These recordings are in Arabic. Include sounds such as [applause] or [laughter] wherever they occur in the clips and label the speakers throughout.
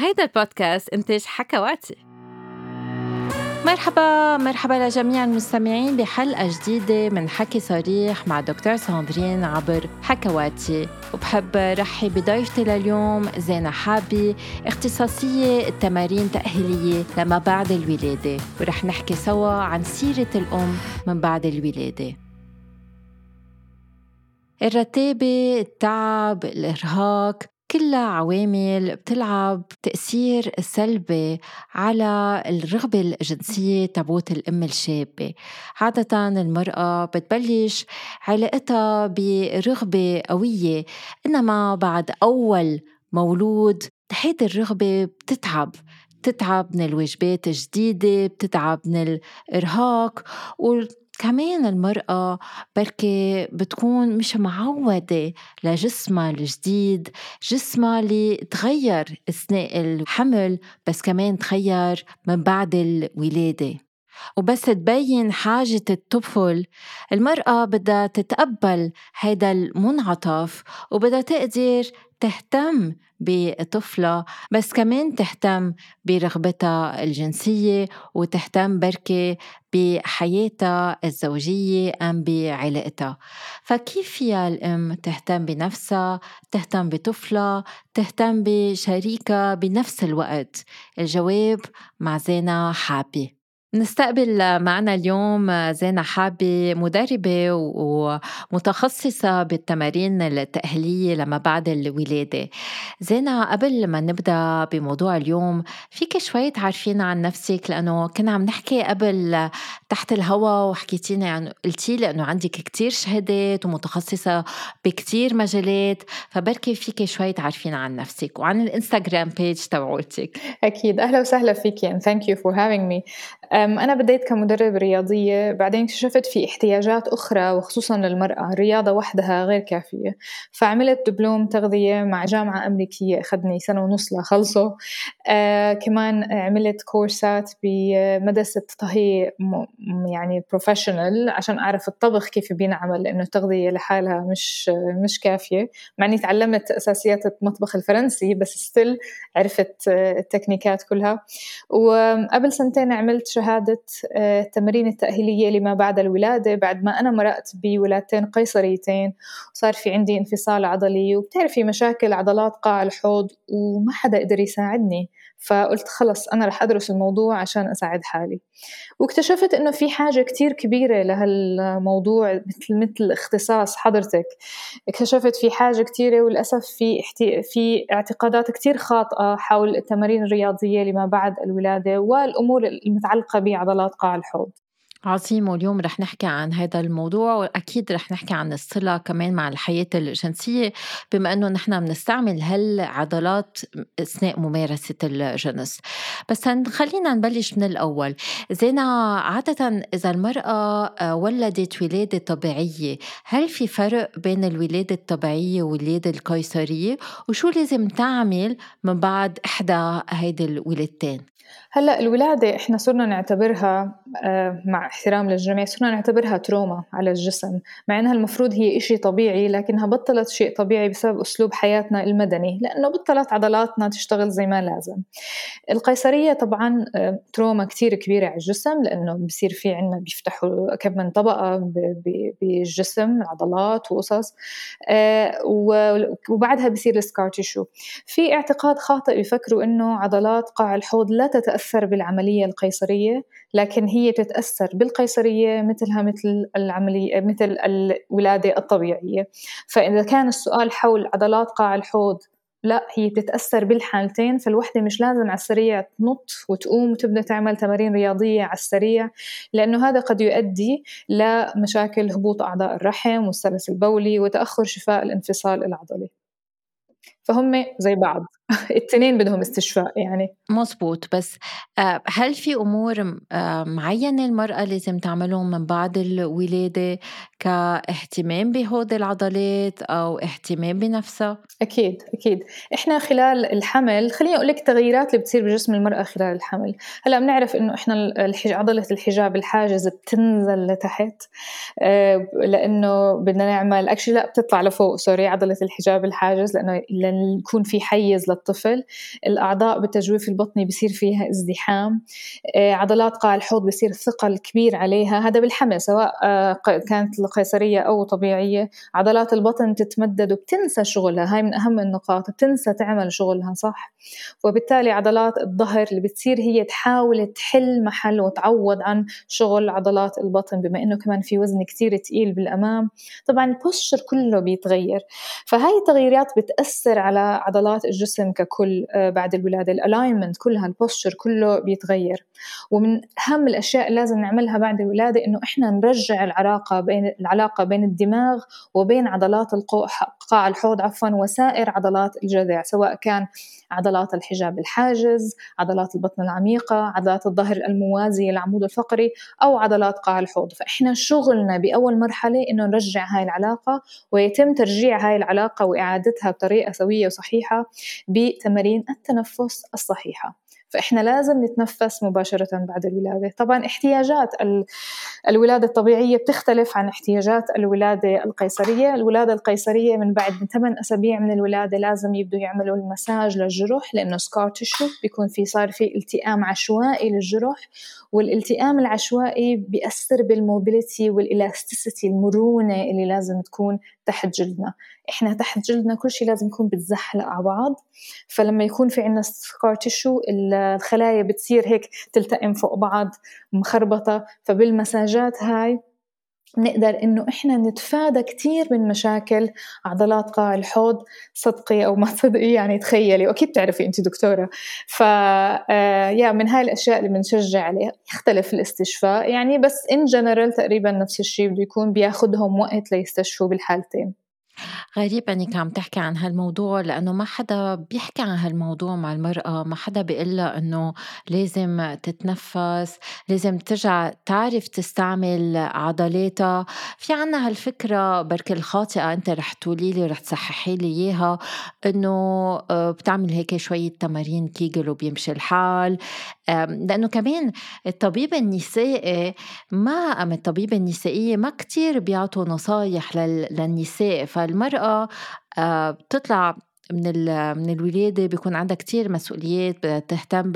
Speaker 1: هيدا البودكاست إنتاج حكواتي. مرحبا مرحبا لجميع المستمعين بحلقة جديدة من حكي صريح مع دكتور ساندرين عبر حكواتي. وبحب رحب بضيفتي لليوم زينة حابي اختصاصية التمارين تأهيلية لما بعد الولادة. ورح نحكي سوا عن سيرة الأم من بعد الولادة. الرتابة، التعب، الإرهاق كلها عوامل بتلعب تأثير سلبي على الرغبة الجنسية تبوت الأم الشابة. عادة المرأة بتبلش علاقتها برغبة قوية إنما بعد أول مولود هيدي الرغبة بتتعب بتتعب من الوجبات الجديدة بتتعب من الإرهاق كمان المرأة بركي بتكون مش معودة لجسمها الجديد جسمها اللي تغير أثناء الحمل بس كمان تغير من بعد الولادة. وبس تبين حاجة الطفل المرأة بدها تتقبل هيدا المنعطف وبدها تقدر تهتم بطفلة بس كمان تهتم برغبتها الجنسية وتهتم بركي بحياتها الزوجية أم بعلاقتها. فكيف فيها الأم تهتم بنفسها تهتم بطفلة تهتم بشريكها بنفس الوقت؟ الجواب مع زينة حابي. نستقبل معنا اليوم زينة حابي مدربة ومتخصصة بالتمارين التأهيلية لما بعد الولادة. زينة قبل ما نبدأ بموضوع اليوم فيك شوي تعرفينا عن نفسك لأنه كنا عم نحكي قبل تحت الهواء وحكيتينا عن قلتي لي أنه عندك كتير شهادات ومتخصصة بكتير مجالات فبركي فيك شوي تعرفينا عن نفسك وعن الإنستغرام بيج تبعولتك
Speaker 2: أكيد. أهلا وسهلا فيكي and thank you for having me. أنا بديت كمدرب رياضية بعدين اكتشفت في احتياجات أخرى وخصوصا للمرأة الرياضة وحدها غير كافية. فعملت دبلوم تغذية مع جامعة أمريكية أخذني سنة ونص لخلصه. آه كمان عملت كورسات بمدرسة طهي يعني professional عشان أعرف الطبخ كيف بينعمل لأنه التغذية لحالها مش مش كافية. مع إني تعلمت أساسيات المطبخ الفرنسي بس still عرفت التكنيكات كلها. وقبل سنتين عملت شهادة التمارين آه، التأهيلية لما بعد الولادة بعد ما أنا مرقت بولادتين قيصريتين وصار في عندي انفصال عضلي وبتعرفي مشاكل عضلات قاع الحوض وما حدا قدر يساعدني. فقلت خلص أنا رح أدرس الموضوع عشان أساعد حالي. واكتشفت إنه في حاجة كتير كبيرة لهالموضوع مثل مثل اختصاص حضرتك. اكتشفت في حاجة كتيرة وللأسف في احتي... في اعتقادات كتير خاطئة حول التمارين الرياضية لما بعد الولادة والأمور المتعلقة بعضلات قاع الحوض.
Speaker 1: عظيم واليوم رح نحكي عن هذا الموضوع وأكيد رح نحكي عن الصلة كمان مع الحياة الجنسية بما أنه نحن بنستعمل هالعضلات أثناء ممارسة الجنس. بس خلينا نبلش من الأول. زينا عادة إذا المرأة آه، ولدت ولادة طبيعية هل في فرق بين الولادة الطبيعية والولادة القيصرية؟ وشو لازم تعمل من بعد إحدى هيدي الولادتين؟
Speaker 2: هلا الولادة إحنا صرنا نعتبرها آه، مع احترام للجميع صرنا نعتبرها تروما على الجسم مع إنها المفروض هي إشي طبيعي لكنها بطلت شيء طبيعي بسبب أسلوب حياتنا المدني لأنه بطلت عضلاتنا تشتغل زي ما لازم. القيصرية طبعا آه، trauma كتير كبيرة على الجسم لأنه بصير في عنا بيفتحوا كم من طبقة بالجسم عضلات وقصص آه، وبعدها بصير ال scar tissue في اعتقاد خاطئ بفكروا إنه عضلات قاع الحوض لا تتأثر بالعملية القيصرية لكن هي تتأثر بالقيصرية مثلها مثل العملية مثل الولادة الطبيعية. فإذا كان السؤال حول عضلات قاع الحوض لا هي بتتأثر بالحالتين. فالوحدة مش لازم على السريع تنط وتقوم وتبدأ تعمل تمارين رياضية على السريع لأنه هذا قد يؤدي لمشاكل هبوط أعضاء الرحم والسلس البولي وتأخر شفاء الانفصال العضلي. فهم زي بعض. [laughs] التنين بدهم استشفاء يعني.
Speaker 1: مزبوط بس آه، هل في أمور معينة المرأة لازم تعملهم من بعد الولادة كاهتمام بهود العضلات أو اهتمام بنفسها؟
Speaker 2: أكيد أكيد. إحنا خلال الحمل خليني أقول لك التغييرات اللي بتصير بجسم المرأة خلال الحمل. هلأ بنعرف إنه إحنا عضلة الحجاب الحاجز بتنزل لتحت آه، لأنه بدنا نعمل أكشلي لا بتطلع لفوق سوري عضلة الحجاب الحاجز لأنه يكون في حيز للطفل. الأعضاء بالتجويف البطني بصير فيها ازدحام. آه، عضلات قاع الحوض بصير ثقل كبير عليها. هذا بالحمل سواء آه، كانت القيصرية أو طبيعية. عضلات البطن تتمدد وبتنسى شغلها. هاي من أهم النقاط بتنسى تعمل شغلها صح؟ وبالتالي عضلات الظهر اللي بتصير هي تحاول تحل محل وتعوض عن شغل عضلات البطن بما إنه كمان في وزن كتير تقيل بالأمام. طبعا ال posture كله بيتغير. فهاي التغييرات بتأثر على عضلات الجسم ككل آه، بعد الولادة. ال alignment كلها ال posture كله بيتغير. ومن أهم الأشياء لازم نعملها بعد الولادة إنه إحنا نرجع العلاقه بين العلاقة بين الدماغ وبين عضلات قاع الحوض عفوا وسائر عضلات الجذع سواء كان عضلات الحجاب الحاجز عضلات البطن العميقة عضلات الظهر الموازية للعمود الفقري أو عضلات قاع الحوض. فإحنا شغلنا بأول مرحلة إنه نرجع هاي العلاقة ويتم ترجيع هاي العلاقة وإعادتها بطريقة سوية وصحيحة بتمارين التنفس الصحيحة. فإحنا لازم نتنفس مباشرة بعد الولادة. طبعا احتياجات الولادة الطبيعية بتختلف عن احتياجات الولادة القيصرية. الولادة القيصرية من بعد من 8 أسابيع من الولادة لازم يبدوا يعملوا المساج للجروح لأنه سكار تشو بيكون في صار في التئام عشوائي للجروح والالتئام العشوائي بيأثر بالموبيليتي والإلاستيسيتي المرونة اللي لازم تكون تحت جلدنا. إحنا تحت جلدنا كل شيء لازم يكون بتزحلق على بعض. فلما يكون في عندنا سكار تشو الخلايا بتصير هيك تلتئم فوق بعض مخربطة. فبالمساجات هاي نقدر إنه إحنا نتفادى كثير من مشاكل عضلات قاع الحوض صدقي أو ما صدقي يعني تخيلي. وأكيد بتعرفي انت دكتورة. ف آه، يا من هاي الأشياء اللي بنشجع عليها. يختلف الاستشفاء. يعني بس ان جنرال تقريبا نفس الشيء بده يكون بياخذهم وقت ليستشفوا بالحالتين.
Speaker 1: غريب إنك عم تحكي عن هالموضوع لأنه ما حدا بيحكي عن هالموضوع مع المرأة ما حدا بيقول لها إنه لازم تتنفس لازم ترجع تعرف تستعمل عضلاتها. في عنا هالفكرة بركي الخاطئة أنت رح تقولي لي رح تصححي لي إياها إنه آه، بتعمل هيك شوية تمارين كيجل وبيمشي الحال. لأنه كمان الطبيب النسائي ما أم الطبيبة النسائية ما كتير بيعطوا نصايح للنساء. فالمرأة آه، بتطلع من من الولادة بيكون عندها كتير مسؤوليات بدها تهتم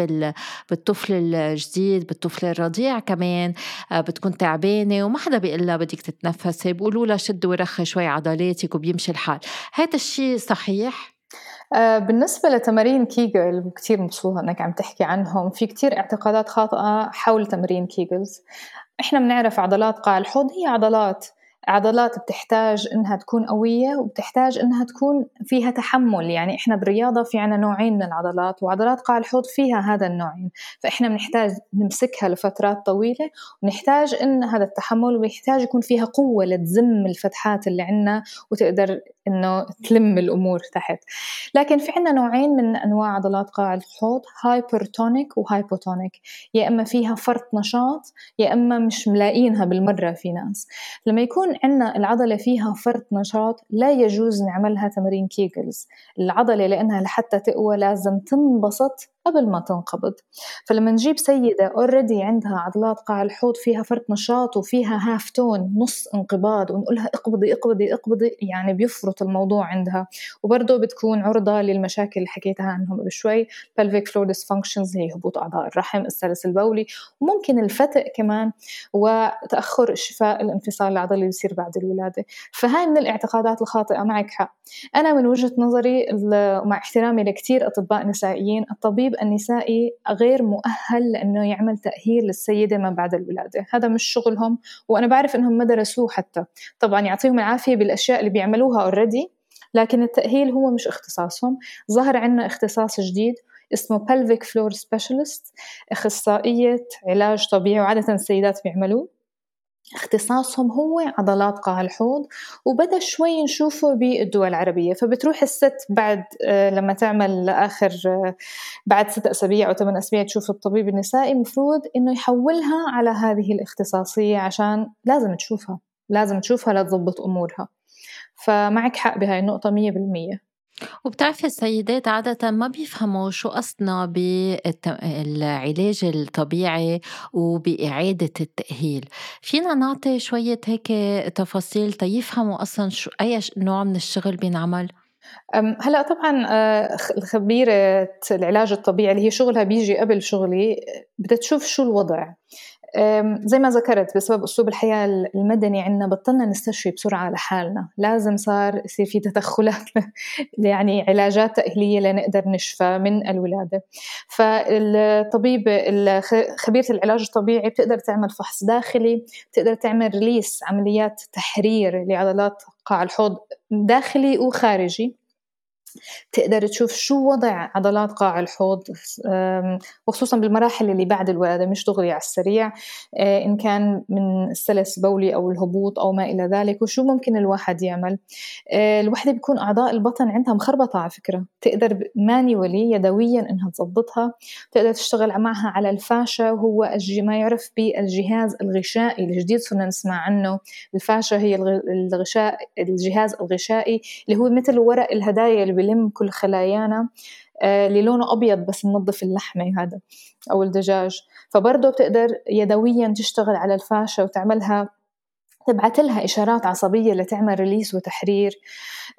Speaker 1: بالطفل الجديد بالطفل الرضيع كمان آه، بتكون تعبانة وما حدا بيقول لها بدك تتنفسي بيقولوا لها شدي ورخي شوي عضلاتك وبيمشي الحال. هذا الشيء صحيح؟
Speaker 2: بالنسبة لتمارين كيجل كتير مبسوطة إنك عم تحكي عنهم. في كتير اعتقادات خاطئة حول تمارين كيجلز إحنا بنعرف عضلات قاع الحوض هي عضلات عضلات بتحتاج إنها تكون قوية وبتحتاج إنها تكون فيها تحمل. يعني إحنا بالرياضة في عنا نوعين من العضلات وعضلات قاع الحوض فيها هذا النوعين. فإحنا بنحتاج نمسكها لفترات طويلة ونحتاج إن هذا التحمل ويحتاج يكون فيها قوة لتزم الفتحات اللي عنا وتقدر إنه تلم الأمور تحت. لكن في عنا نوعين من أنواع عضلات قاع الحوض hypertonic و hypotonic يا إما فيها فرط نشاط يا إما مش ملاقينها بالمرة في ناس. لما يكون عندنا العضلة فيها فرط نشاط لا يجوز نعملها تمرين Kegels العضلة لأنها لحتى تقوى لازم تنبسط قبل ما تنقبض. فلما نجيب سيدة already عندها عضلات قاع الحوض فيها فرط نشاط وفيها half tone نص انقباض ونقولها اقبضي اقبضي اقبضي يعني بيفرط الموضوع عندها. وبرضه بتكون عرضة للمشاكل اللي حكيتها عنهم قبل شوي pelvic floor dysfunctions هي هبوط أعضاء الرحم السلس البولي وممكن الفتق كمان وتأخر شفاء الانفصال العضلي اللي بيصير بعد الولادة. فهاي من الاعتقادات الخاطئة معك حق. أنا من وجهة نظري مع احترامي لكثير أطباء نسائيين الطبيب الطبيب النسائي غير مؤهل لأنه يعمل تأهيل للسيدة ما بعد الولادة. هذا مش شغلهم وأنا بعرف إنهم ما درسوه حتى. طبعا يعطيهم العافية بالأشياء اللي بيعملوها اوريدي لكن التأهيل هو مش اختصاصهم. ظهر عنا اختصاص جديد اسمه pelvic floor specialist أخصائية علاج طبيعي وعادة السيدات بيعملوه. اختصاصهم هو عضلات قاع الحوض وبدأ شوي نشوفه بالدول العربية. فبتروح الست بعد آه، لما تعمل آخر آه، بعد ست أسابيع أو ثمان أسابيع تشوف الطبيب النسائي مفروض إنه يحولها على هذه الاختصاصية عشان لازم تشوفها لازم تشوفها لتضبط أمورها. فمعك حق بهاي النقطة مية بالمية.
Speaker 1: وبتعرفي السيدات عادةً ما بيفهموا شو قصدنا بالعلاج الطبيعي وبإعادة التأهيل، فينا نعطي شوية هيك تفاصيل تيفهموا أصلًا شو أي نوع من الشغل بينعمل؟
Speaker 2: هلأ طبعا آه، خبيرة العلاج الطبيعي اللي هي شغلها بيجي قبل شغلي بدها تشوف شو الوضع زي ما ذكرت بسبب أسلوب الحياة المدني عندنا بطلنا نستشفي بسرعة لحالنا. لازم صار يصير في تدخلات [laughs] يعني علاجات تأهيلية لنقدر نشفى من الولادة. فالطبيب خبيرة العلاج الطبيعي بتقدر تعمل فحص داخلي بتقدر تعمل ريليس عمليات تحرير لعضلات قاع الحوض داخلي وخارجي. تقدر تشوف شو وضع عضلات قاع الحوض وخصوصا بالمراحل اللي بعد الولادة مش دغري على السريع آه، إن كان من السلس بولي أو الهبوط أو ما إلى ذلك وشو ممكن الواحد يعمل. آه، الوحدة بيكون أعضاء البطن عندها مخربطة على فكرة. تقدر مانيولي يدويا إنها تظبطها تقدر تشتغل معها على الفاشة وهو ما يعرف بالجهاز الغشائي الجديد صرنا نسمع عنه. الفاشة هي الغشاء الجهاز الغشائي اللي هو مثل ورق الهدايا اللي بلم كل خلايانا آه، اللي لونه أبيض بس ننظف اللحمة هذا أو الدجاج. فبرضه بتقدر يدويا تشتغل على ال fascia وتعملها تبعت لها إشارات عصبية لتعمل release وتحرير.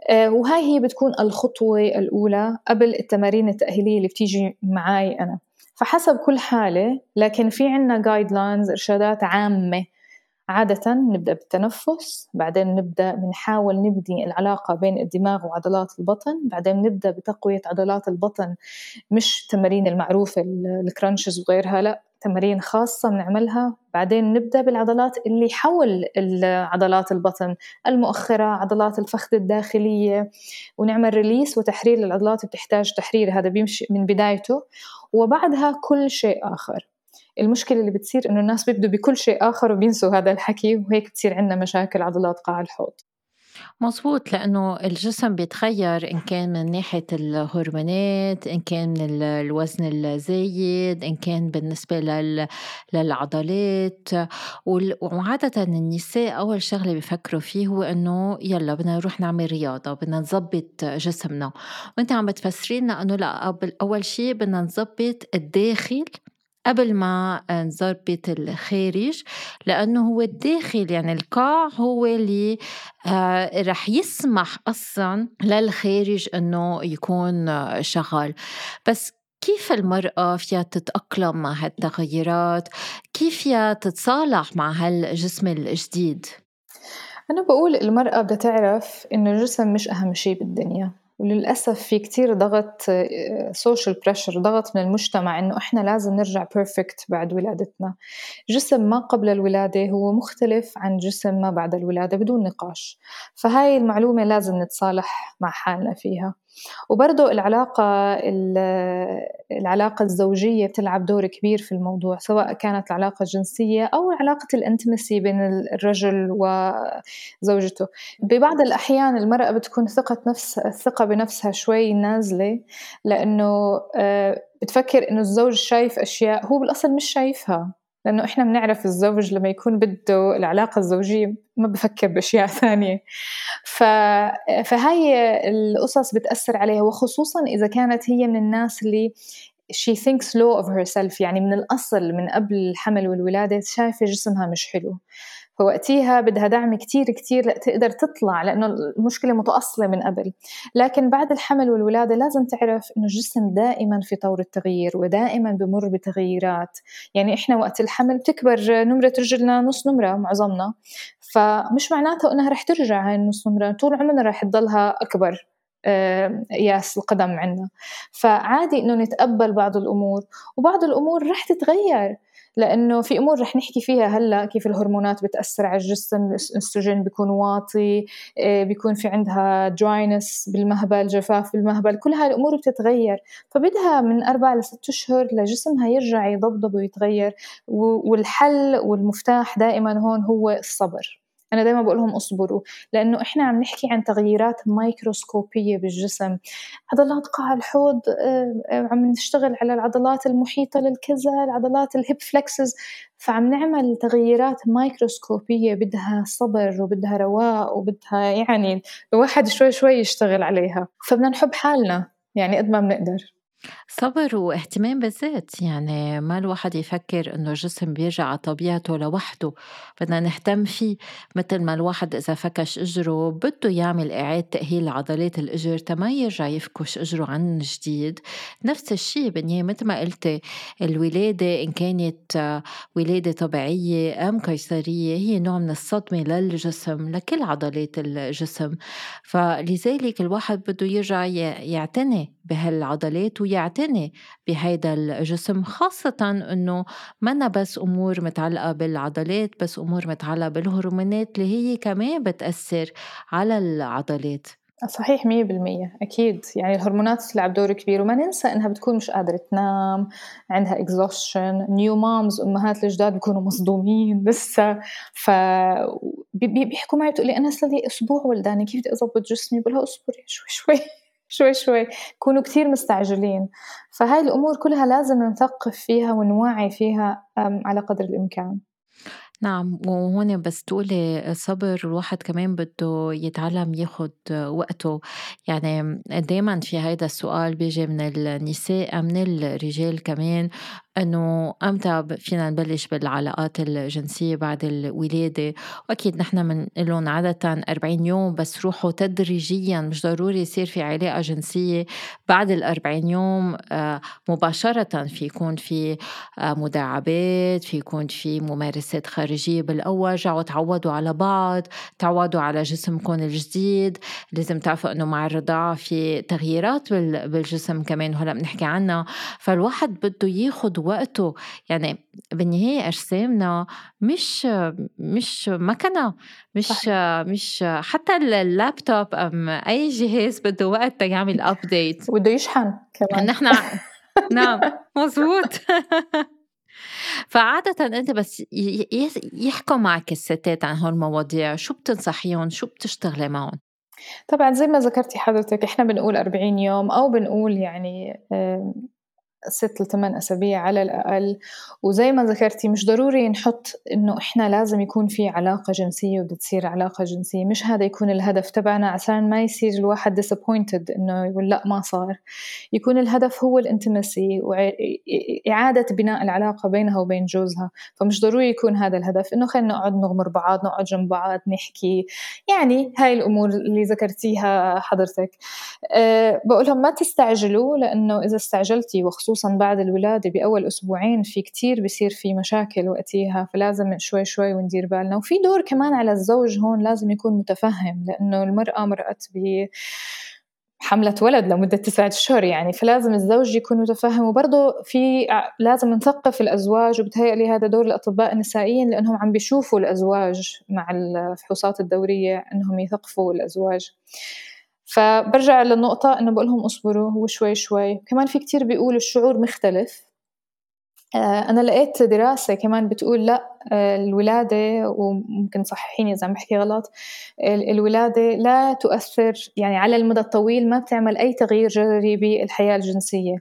Speaker 2: آه، وهاي هي بتكون الخطوة الأولى قبل التمارين التأهيلية اللي بتيجي معاي أنا. فحسب كل حالة لكن في عنا guidelines إرشادات عامة عادة نبدأ بالتنفس بعدين نبدأ بنحاول نبني العلاقة بين الدماغ وعضلات البطن بعدين نبدأ بتقوية عضلات البطن مش تمارين المعروفة الكرانشز وغيرها لا تمارين خاصة بنعملها. بعدين نبدأ بالعضلات اللي حول عضلات البطن المؤخرة عضلات الفخذ الداخلية ونعمل ريليس وتحرير للعضلات بتحتاج تحرير. هذا بيمشي من بدايته. وبعدها كل شيء آخر. المشكلة اللي بتصير إنه الناس بيبدوا بكل شيء آخر وبينسوا هذا الحكي وهيك بتصير عندنا مشاكل عضلات قاع الحوض.
Speaker 1: مظبوط لأنه الجسم بيتغير إن كان من ناحية الهرمونات إن كان من الوزن الزايد إن كان بالنسبة لل... للعضلات. وعادة النساء أول شغلة بيفكروا فيه هو إنه يلا بدنا نروح نعمل رياضة بدنا نظبط جسمنا. وأنت عم بتفسري لنا إنه لا أول شيء بدنا نظبط الداخل قبل ما نظبط الخارج لأنه هو الداخل يعني القاع هو اللي آه، رح يسمح أصلا للخارج أنه يكون شغال بس كيف المرأة فيها تتأقلم مع هالتغيرات؟ كيف فيها تتصالح مع هالجسم الجديد؟
Speaker 2: أنا بقول المرأة بدها تعرف إنه الجسم مش أهم شيء بالدنيا وللأسف في كتير ضغط social pressure ضغط من المجتمع إنه إحنا لازم نرجع perfect بعد ولادتنا. جسم ما قبل الولادة هو مختلف عن جسم ما بعد الولادة بدون نقاش. فهاي المعلومة لازم نتصالح مع حالنا فيها. وبرضه العلاقة العلاقة الزوجية بتلعب دور كبير في الموضوع سواء كانت العلاقة الجنسية أو علاقة ال intimacy بين الرجل وزوجته. ببعض الأحيان المرأة بتكون ثقة نفس الثقة بنفسها شوي نازلة لأنه آه، بتفكر إنه الزوج شايف أشياء هو بالأصل مش شايفها. لأنه إحنا بنعرف الزوج لما يكون بده العلاقة الزوجية ما بفكر بأشياء [laughs] ثانية. ف... فهاي القصص بتأثر عليها وخصوصا إذا كانت هي من الناس اللي she thinks low of herself يعني من الأصل من قبل الحمل والولادة شايفة جسمها مش حلو. فوقتيها بدها دعم كتير كتير لتقدر تطلع لأنه المشكلة متأصلة من قبل. لكن بعد الحمل والولادة لازم تعرف أنه الجسم دائما في طور التغيير ودائما بمر بتغييرات. يعني إحنا وقت الحمل بتكبر نمرة رجلنا نص نمرة معظمنا. فمش معناته أنها رح ترجع هاي النص نمرة طول عمرنا رح تضلها أكبر قياس القدم عندنا فعادي إنه نتقبل بعض الأمور وبعض الأمور رح تتغير. لأنه في أمور رح نحكي فيها هلأ كيف الهرمونات بتأثر على الجسم الأستروجين بيكون واطي آه، بيكون في عندها dryness بالمهبل جفاف بالمهبل كل هاي الأمور بتتغير. فبدها من أربع لست أشهر لجسمها يرجع يضبضب ويتغير والحل والمفتاح دائما هون هو الصبر. أنا دايما بقول لهم اصبروا لأنه إحنا عم نحكي عن تغييرات مايكروسكوبية بالجسم. عضلات قاع الحوض آه، عم نشتغل على العضلات المحيطة للكذا العضلات ال hip flexors فعم نعمل تغييرات مايكروسكوبية بدها صبر وبدها رواق وبدها يعني الواحد شوي شوي يشتغل عليها. فبدنا نحب حالنا يعني قد ما بنقدر.
Speaker 1: صبر واهتمام بالذات يعني ما الواحد يفكر إنه الجسم بيرجع على طبيعته لوحده بدنا نهتم فيه. مثل ما الواحد إذا فكش إجره بده يعمل إعادة تأهيل عضلات الإجر تما يرجع يفكش إجره عن جديد. نفس الشيء بالنهايه مثل ما قلتي الولادة إن كانت ولادة طبيعية أم قيصرية هي نوع من الصدمة للجسم لكل عضلات الجسم. فلذلك الواحد بده يرجع يعتني بهالعضلات ويعتني بهيدا الجسم خاصة إنه منا بس أمور متعلقة بالعضلات بس أمور متعلقة بالهرمونات اللي هي كمان بتأثر على العضلات.
Speaker 2: صحيح مية بالمية أكيد. يعني الهرمونات تلعب دور كبير وما ننسى إنها بتكون مش قادرة تنام عندها exhaustion نيو مامز أمهات الجداد بيكونوا مصدومين لسه. ف بيحكوا معي بتقولي أنا صار لي أسبوع ولداني كيف بدي أضبط جسمي؟ بقولها اصبري شوي شوي. شوي شوي. كونوا كثير مستعجلين. فهاي الأمور كلها لازم نثقف فيها ونوعي فيها على قدر الإمكان.
Speaker 1: نعم وهون بس تقولي صبر الواحد كمان بده يتعلم ياخد وقته. يعني دايما في هيدا السؤال بيجي من النساء من الرجال كمان إنه أمتى فينا نبلش بالعلاقات الجنسية بعد الولادة؟ واكيد نحن بنقول لهم عادة 40 يوم بس روحوا تدريجيا مش ضروري يصير في علاقة جنسية بعد ال 40 يوم. آه، مباشرة في يكون في آه، مداعبات في يكون في ممارسات خارجية. بالاول رجعوا تعودوا على بعض تعودوا على جسمكم الجديد. لازم تعرفوا إنه مع الرضاعة في تغييرات بالجسم كمان وهلا بنحكي عنها. فالواحد بده ياخذ وقته. يعني بالنهاية أجسامنا مش مش مكنة مش صحيح. مش حتى اللابتوب أم أي جهاز بده وقت يعمل أبديت
Speaker 2: وبده يشحن كمان.
Speaker 1: نحن نعم مزبوط [laughs] فعادة أنت بس يحكوا معك الستات عن هول المواضيع شو بتنصحيهم؟ شو بتشتغلي معهم؟
Speaker 2: طبعا زي ما ذكرتي حضرتك إحنا بنقول 40 يوم أو بنقول يعني ست لثمان أسابيع على الأقل. وزي ما ذكرتي مش ضروري نحط إنه إحنا لازم يكون في علاقة جنسية وبتصير علاقة جنسية. مش هذا يكون الهدف تبعنا عشان ما يصير الواحد disappointed إنه يقول لا ما صار. يكون الهدف هو الانتمسي وإعادة بناء العلاقة بينها وبين جوزها. فمش ضروري يكون هذا الهدف إنه خلينا نقعد نغمر بعض نقعد جنب بعض نحكي. يعني هاي الأمور اللي ذكرتيها حضرتك. أه بقولهم ما تستعجلوا لأنه إذا استعجلتي وخصوصا خصوصا بعد الولادة بأول أسبوعين في كتير بصير في مشاكل وقتها فلازم شوي شوي وندير بالنا. وفي دور كمان على الزوج هون لازم يكون متفهم لأنه المرأة مرأت ب حملة ولد لمدة تسعة أشهر يعني فلازم الزوج يكون متفهم. وبرضه في لازم نثقف الأزواج وبتهيألي هذا دور الأطباء النسائيين لأنهم عم بيشوفوا الأزواج مع الفحوصات الدورية أنهم يثقفوا الأزواج. فبرجع للنقطة إنه بقول لهم اصبروا هو شوي شوي. كمان في كتير بيقولوا الشعور مختلف. آه، أنا لقيت دراسة كمان بتقول لا آه، الولادة وممكن صححيني إذا عم بحكي غلط الولادة لا تؤثر يعني على المدى الطويل ما بتعمل أي تغيير جذري بالحياة الجنسية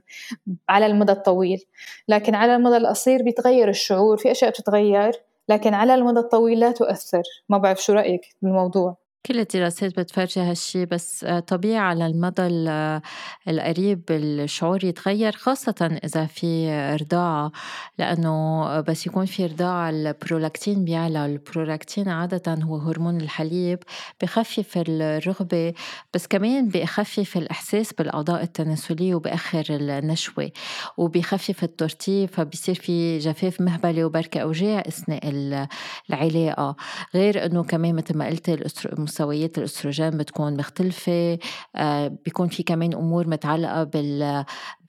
Speaker 2: على المدى الطويل. لكن على المدى القصير بيتغير الشعور في أشياء بتتغير لكن على المدى الطويل لا تؤثر. ما بعرف شو رأيك بالموضوع.
Speaker 1: كل الدراسات بتفرجي هالشي بس آه، طبيعي على المدى القريب الشعور يتغير خاصة إذا في رضاعة لأنه بس يكون في رضاعة البرولاكتين بيعلى البرولاكتين عادة هو هرمون الحليب بخفف الرغبة بس كمان بخفف الإحساس بالأعضاء التناسلية وبأخر النشوة وبخفف الترطيب فبصير في جفاف مهبلة وبركة أوجاع أثناء العلاقة. غير أنه كمان مثل ما قلت مستويات الأستروجين بتكون مختلفة آه، بيكون في كمان أمور متعلقة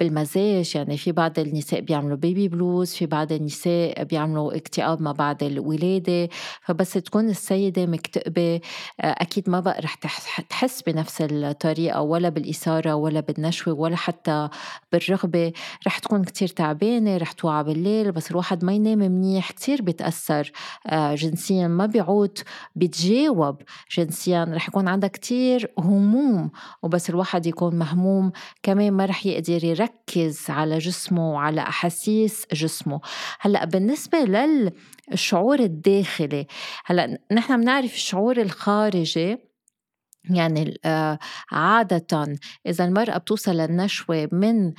Speaker 1: بالمزاج يعني في بعض النساء بيعملوا بيبي بلوز في بعض النساء بيعملوا اكتئاب ما بعد الولادة فبس تكون السيدة مكتئبة آه، أكيد ما بقى رح تحس بنفس الطريقة ولا بالإثارة ولا بالنشوة ولا حتى بالرغبة. رح تكون كتير تعبانة رح توعى بالليل بس الواحد ما ينام منيح كتير بيتأثر آه، جنسيا ما بيعود بيتجاوب جنسيا رح يكون عندها كتير هموم وبس الواحد يكون مهموم. كمان ما رح يقدر يركز على جسمه وعلى أحاسيس جسمه. هلأ بالنسبة للشعور الداخلي هلأ نحن بنعرف الشعور الخارجي يعني آه، عادة إذا المرأة بتوصل للنشوة من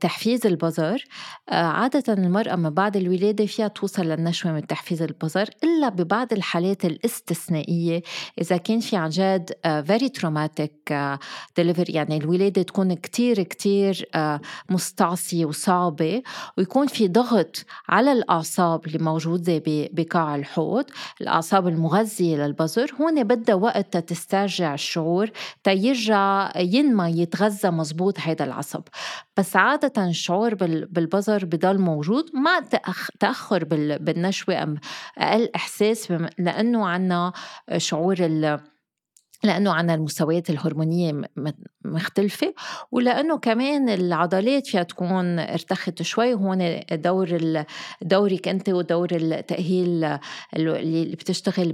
Speaker 1: تحفيز البظر آه، عادة المرأة من بعد الولادة فيها توصل للنشوة من تحفيز البظر إلا ببعض الحالات الاستثنائية. إذا كان في عن جد آه، very traumatic delivery يعني الولادة تكون كتير كتير مستعصية وصعبة ويكون في ضغط على الأعصاب اللي موجودة بقاع الحوض الأعصاب المغذية للبظر هون بدها وقت تسترجع الشعور تيرجع ينمى يتغذى مزبوط هيدا العصب. بس عادة الشعور بالبظر بضل موجود مع تأخر بالنشوة أم أقل إحساس لأنه عنا شعور لأنه عنا المستويات الهرمونية مختلفة ولأنه كمان العضلات فيها تكون ارتخت شوي وهون دور دورك أنت ودور التأهيل اللي بتشتغل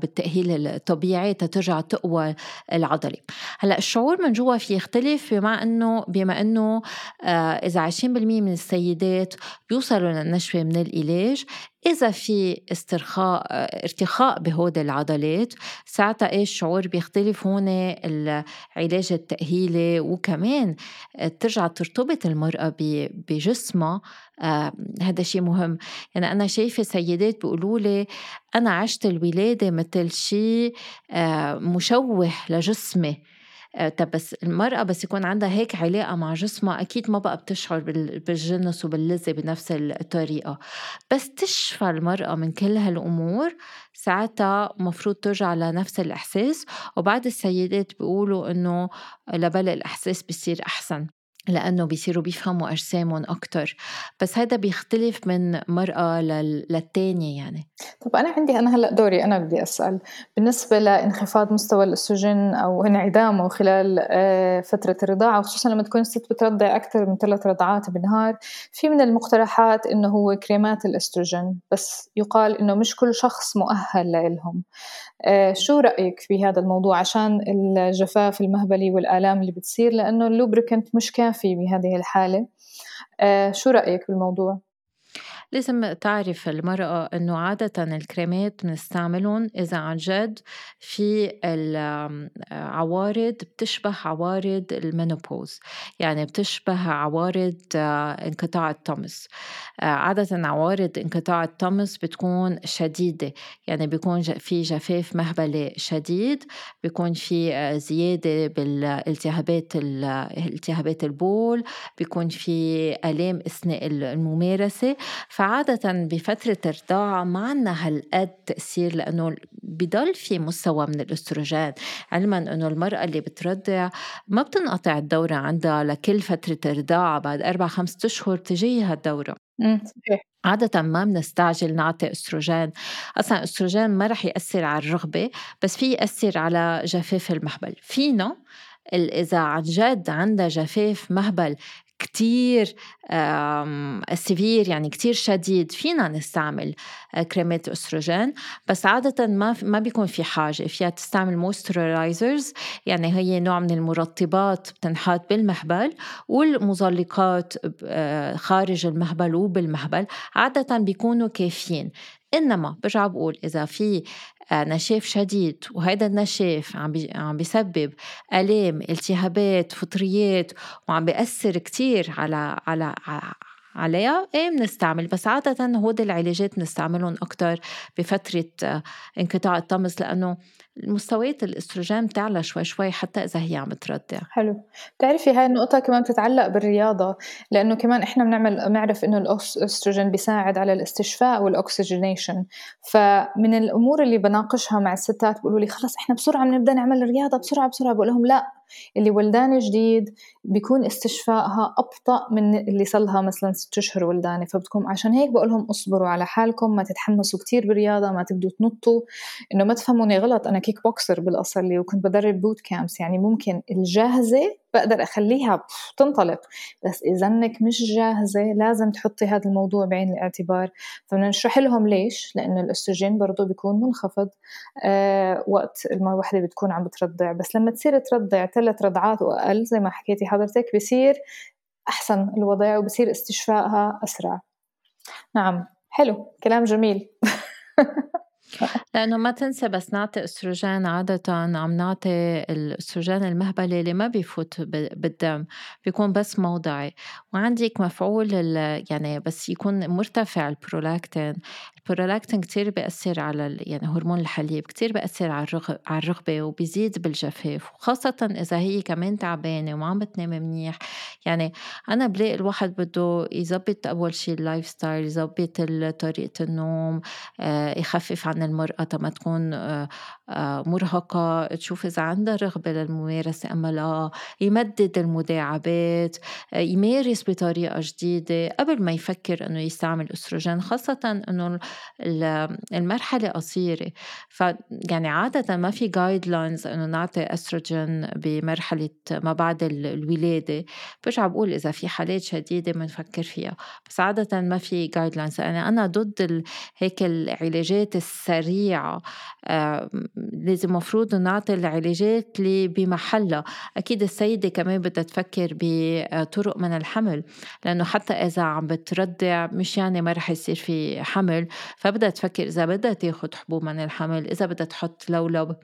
Speaker 1: بالتأهيل الطبيعي تترجع تقوى العضلة. هلأ الشعور من جوا في يختلف بما أنه بما أنه آه، إذا 20% من السيدات بيوصلوا للنشوة من العلاج إذا في استرخاء ارتخاء بهود العضلات ساعتها إيش؟ الشعور بيختلف هون العلاج التأهيلي وكمان ترجع ترتبط المرأة بجسمها. آه هذا شيء مهم. يعني أنا شايفة سيدات بيقولوا لي أنا عشت الولادة مثل شيء آه مشوه لجسمي. آه، طب بس المرأة بس يكون عندها هيك علاقة مع جسمها أكيد ما بقى بتشعر بالجنس وباللذة بنفس الطريقة. بس تشفى المرأة من كل هالأمور ساعتها مفروض ترجع لنفس الإحساس. وبعد السيدات بيقولوا إنه لبل الإحساس بيصير أحسن. لأنه بيصيروا بيفهموا أجسامهم أكتر. بس هذا بيختلف من مرأة للتانية يعني.
Speaker 2: طب أنا عندي أنا هلأ دوري أنا بدي أسأل. بالنسبة لانخفاض مستوى الأستروجين أو انعدامه خلال آه، فترة الرضاعة وخصوصا لما تكون الست بترضع أكثر من ثلاث رضعات بالنهار في من المقترحات إنه هو كريمات الأستروجين بس يقال إنه مش كل شخص مؤهل لإلهم. آه، شو رأيك في هذا الموضوع؟ عشان الجفاف المهبلي والآلام اللي بتصير لأنه اللوبريكنت مش كافي بهذه الحالة آه، شو رأيك بالموضوع؟
Speaker 1: لازم تعرف المرأة إنه عادة الكريمات بنستعملهم إذا عن جد في العوارض بتشبه عوارض المينوبوز يعني بتشبه عوارض آه، انقطاع الطمس. آه، عادة عوارض انقطاع الطمس بتكون شديدة. يعني بيكون في جفاف مهبلي شديد بيكون في آه، زيادة بالالتهابات التهابات البول بيكون في آلام أثناء الممارسة. فعادة بفترة الرضاعة ما عنا هالقد تأثير لأنه بضل في مستوى من الأستروجين علما أنه المرأة اللي بترضع ما بتنقطع الدورة عندها لكل فترة الرضاعة بعد أربع خمسة أشهر تجيها الدورة صحيح. عادة ما بنستعجل نعطي استروجين، أصلا الاستروجين ما رح يأثر على الرغبة بس في يأثر على جفاف المهبل، فينا إذا عن جد عندها جفاف مهبل كتير severe يعني كتير شديد فينا نستعمل آه، كريمات أستروجين. بس عادة ما ما بيكون في حاجة فيها تستعمل moisturizers يعني هي نوع من المرطبات بتنحط بالمهبل والمزلقات آه، خارج المهبل وبالمهبل. عادة بيكونوا كافيين. إنما برجع بقول إذا في نشاف شديد وهذا النشاف عم عم بيسبب ألام التهابات فطريات وعم بيأثر كتير على على عليها إيه بنستعمل بس عادة هود العلاجات بنستعملهم أكتر بفترة آه، انقطاع الطمس لأنه مستويات الأستروجين بتعلى شوي شوي حتى إذا هي عم تردع
Speaker 2: حلو. بتعرفي هاي النقطة كمان بتتعلق بالرياضة لأنه كمان إحنا بنعمل بنعرف إنه الأستروجين بيساعد على الاستشفاء والأكسجينيشن. فمن الأمور اللي بناقشها مع الستات بيقولوا لي خلص إحنا بسرعة بنبدأ نعمل رياضة بسرعة بسرعة بقول لهم لا اللي ولدانة جديد بيكون استشفائها أبطأ من اللي صار لها مثلا ست أشهر ولدانة فبتكون عشان هيك بقول لهم اصبروا على حالكم ما تتحمسوا كتير بالرياضة ما تبدوا تنطوا إنه ما تفهموني غلط أنا kickboxer بالأصل لي وكنت بدرب boot camps يعني ممكن الجاهزة بقدر أخليها تنطلق. بس إذا إنك مش جاهزة لازم تحطي هذا الموضوع بعين الاعتبار. فبدنا نشرح لهم ليش لأنه الأستروجين برضه بيكون منخفض آه وقت الوحدة بتكون عم بترضع. بس لما تصير ترضع ثلاث رضعات وأقل زي ما حكيتي حضرتك بصير أحسن الوضع وبصير استشفائها أسرع. نعم حلو كلام جميل. [laughs] [laughs]
Speaker 1: لأنه ما تنسى بس نعطي أستروجين عادة عم نعطي الأستروجين المهبلي اللي ما بيفوت بالدم بيكون بس موضعي. وعندك مفعول يعني بس يكون مرتفع البرولاكتين. البرولاكتين كتير بيأثر على يعني هرمون الحليب كتير بيأثر على على الرغبة وبيزيد بالجفاف وخاصة إذا هي كمان تعبانة وما عم بتنام منيح. يعني أنا بلاقي الواحد بده يظبط أول شيء ال lifestyle يظبط طريقة النوم آه، يخفف عن المرأة تما تكون آه، آه، مرهقة تشوف إذا عندها رغبة للممارسة أما لا يمدد المداعبات يمارس بطريقة جديدة قبل ما يفكر إنه يستعمل أستروجين خاصة إنه المرحلة قصيرة. فيعني عادة ما في guidelines إنه نعطي أستروجين بمرحلة ما بعد الولادة. برجع بقول إذا في حالات شديدة بنفكر فيها. بس عادة ما في guidelines يعني أنا ضد هيك العلاجات السريعة. لازم مفروض نعطي العلاجات اللي بمحلها. أكيد السيدة كمان بدها تفكر بطرق منع الحمل. لأنه حتى إذا عم بترضع مش يعني ما رح يصير في حمل. فبدها تفكر إذا بدها تاخد حبوب منع الحمل إذا بدها تحط لولب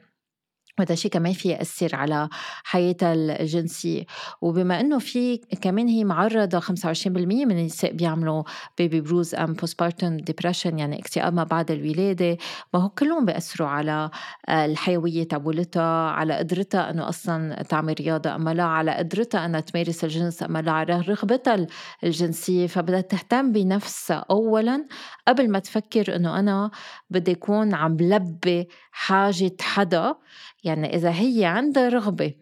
Speaker 1: وهذا الشيء كمان في يأثر على حياتها الجنسية وبما أنه في كمان هي معرضة 25% من النساء بيعملوا baby blues أم postpartum depression يعني اكتئاب ما بعد الولادة. ما هو كلهم بيأثروا على الحيوية تبولتها على قدرتها أنه أصلا تعمل رياضة أما لا على قدرتها أنها تمارس الجنس أما لا على رغبتها الجنسية. فبدها تهتم بنفسها أولا قبل ما تفكر أنه أنا بدي أكون عم بلبي حاجة حدا. يعني إذا هي عندها رغبة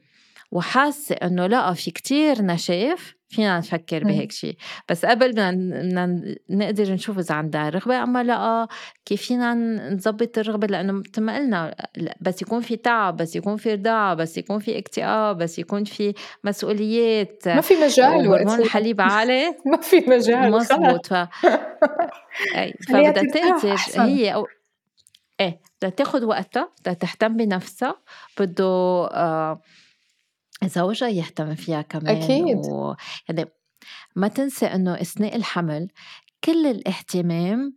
Speaker 1: وحاسة إنه لا في كتير نشاف فينا نفكر بهيك شيء بس قبل بدنا نقدر نشوف إذا عندها رغبة أما لا كيف فينا نظبط الرغبة؟ لأنه مثل ما قلنا بس يكون في تعب بس يكون في رضاعة بس يكون في اكتئاب بس يكون في مسؤوليات
Speaker 2: ما في مجال
Speaker 1: هرمون الحليب عالي. [laughs]
Speaker 2: ما في مجال
Speaker 1: مزبوط ف... فبدها تقدر هي أو... إيه بدها تاخد وقتها بدها تهتم بنفسها بده آه زوجها يهتم فيها كمان
Speaker 2: أكيد.
Speaker 1: و... يعني ما تنسى إنه أثناء الحمل كل الاهتمام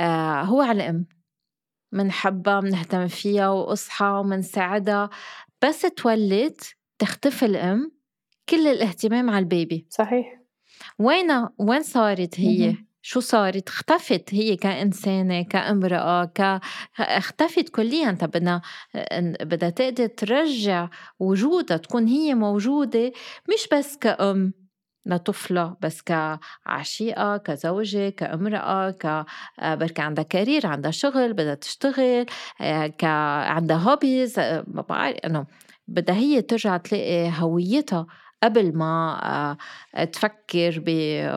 Speaker 1: آه هو على الأم. منحبها منهتم فيها وأصحى ومنساعدها. بس تولد تختفي الأم كل الاهتمام على البيبي.
Speaker 2: صحيح.
Speaker 1: وين وين صارت هي؟ شو صارت؟ اختفت هي كإنسانة كأمرأة ك... اختفت كليا. طب بدنا بدها تقدر ترجع وجودها تكون هي موجودة مش بس كأم لطفلة بس كعشيقة كزوجة كأمرأة ك بركي عندها career عندها شغل بدها تشتغل ك عندها hobbies ما بعرف إنه بدها هي ترجع تلاقي هويتها. قبل ما آه، تفكر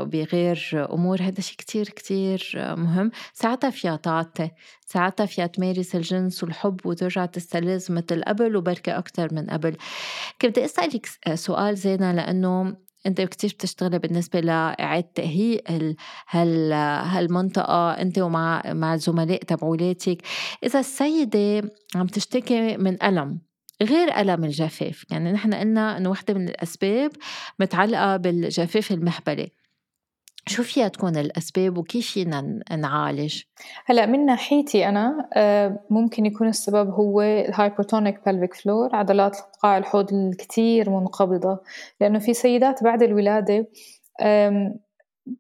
Speaker 1: بغير أمور هذا شيء كتير كتير مهم. ساعتها فيها تعطي ساعتها فيها تمارس الجنس والحب وترجع تستلذ مثل قبل وبركة أكتر من قبل. كنت بدي أسألك سؤال زينة لأنه أنت كتير بتشتغلي بالنسبة لاعاده تهيئ هال هالمنطقة أنت ومع مع الزملاء تبعولاتك. إذا السيدة عم تشتكي من ألم غير ألم الجفاف. يعني نحن قلنا أنه واحدة من الأسباب متعلقة بالجفاف المهبلي. شو فيها تكون الأسباب وكيف فينا نعالج؟
Speaker 2: هلأ من ناحيتي أنا آه، ممكن يكون السبب هو ال hypertonic pelvic floor عضلات قاع الحوض الكتير منقبضة. لأنه في سيدات بعد الولادة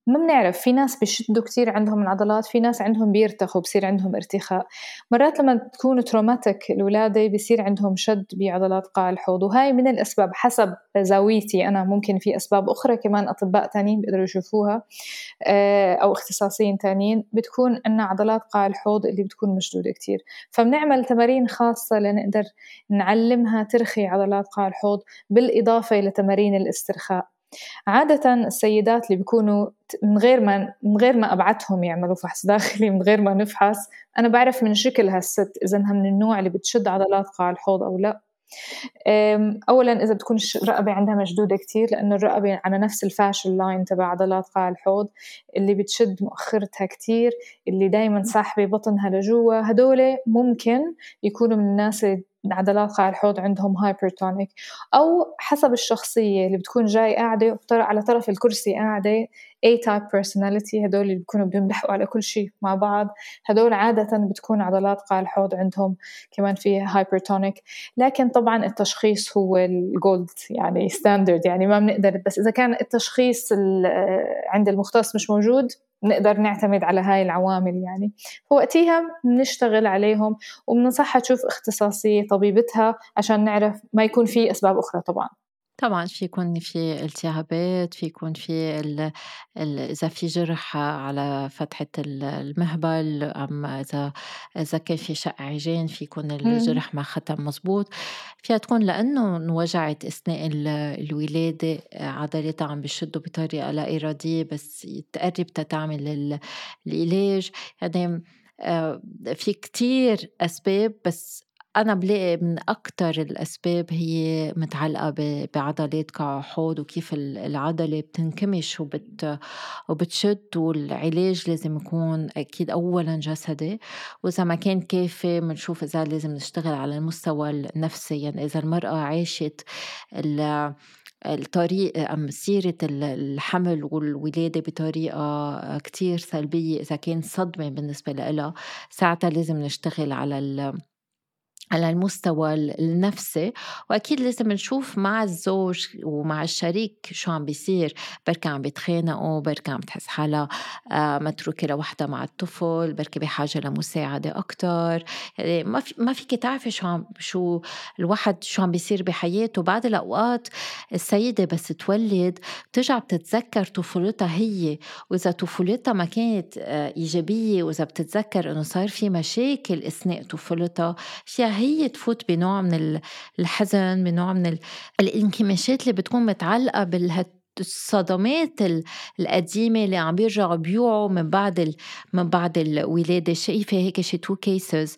Speaker 2: ما بنعرف. في ناس بيشدوا كتير عندهم العضلات في ناس عندهم بيرتخوا بصير عندهم ارتخاء. مرات لما تكون traumatic الولادة بيصير عندهم شد بعضلات قاع الحوض وهاي من الأسباب حسب زاويتي أنا. ممكن في أسباب أخرى كمان أطباء تانيين بيقدروا يشوفوها آه، أو اختصاصيين تانيين. بتكون أن عضلات قاع الحوض اللي بتكون مشدودة كتير. فبنعمل تمارين خاصة لنقدر نعلمها ترخي عضلات قاع الحوض بالإضافة لتمارين الاسترخاء. عادة السيدات اللي بيكونوا من غير ما من غير ما أبعتهم يعملوا فحص داخلي من غير ما نفحص أنا بعرف من شكل هالست إذا انها من النوع اللي بتشد عضلات قاع الحوض أو لا. اولا إذا بتكون الرقبة عندها مشدودة كتير لأنه الرقبة على نفس ال fascial line تبع عضلات قاع الحوض اللي بتشد مؤخرتها كتير اللي دايما ساحبه بطنها لجوا هدول ممكن يكونوا من الناس عضلات قاع الحوض عندهم hypertonic أو حسب الشخصية اللي بتكون جاي قاعدة على طرف الكرسي قاعدة A type personality هدول اللي بيكونوا بدهم يلحقوا على كل شيء مع بعض. هدول عادة بتكون عضلات قاع الحوض عندهم كمان فيها hypertonic لكن طبعا التشخيص هو ال gold يعني standard يعني ما بنقدر. بس إذا كان التشخيص عند المختص مش موجود نقدر نعتمد على هاي العوامل يعني. فوقتها بنشتغل عليهم وبننصحها تشوف اختصاصية طبيبتها عشان نعرف ما يكون في أسباب أخرى طبعا.
Speaker 1: طبعا في يكون في التهابات في يكون في ال ال إذا في جرح على فتحة المهبل أم إذا إذا كان في شق عجين في يكون الجرح ما ختم مزبوط فيها تكون لأنه انوجعت أثناء الولادة عضلاتها عم بشدوا بطريقة لا إرادية بس تقرب تتعمل العلاج يعني آه، في كتير أسباب بس أنا بلاقي من أكتر الأسباب هي متعلقة بعضلات كحوض وكيف العضلة بتنكمش وبت وبتشد والعلاج لازم يكون أكيد أولا جسدي. وإذا ما كان كافي بنشوف إذا لازم نشتغل على المستوى النفسي يعني إذا المرأة عاشت الطريق أم سيرة الحمل والولادة بطريقة كتير سلبية إذا كان صدمة بالنسبة لها ساعتها لازم نشتغل على على المستوى النفسي وأكيد لازم نشوف مع الزوج ومع الشريك شو عم بيصير. بركي عم بيتخانقوا بركي عم تحس حالها آه، متروكة لوحدها مع الطفل بركي بحاجة لمساعدة أكثر يعني ما في ما فيك تعرفي شو عم شو الواحد شو عم بيصير بحياته. بعض الأوقات السيدة بس تولد بترجع بتتذكر طفولتها هي. وإذا طفولتها ما كانت آه، إيجابية وإذا بتتذكر إنه صار في مشاكل أثناء طفولتها فيها هي تفوت بنوع من الحزن بنوع من الانكماشات اللي بتكون متعلقة بالهت الصدمات القديمة اللي عم بيرجعوا بيوعوا من بعد من بعد الولادة شايفة هيك شي تو كيسز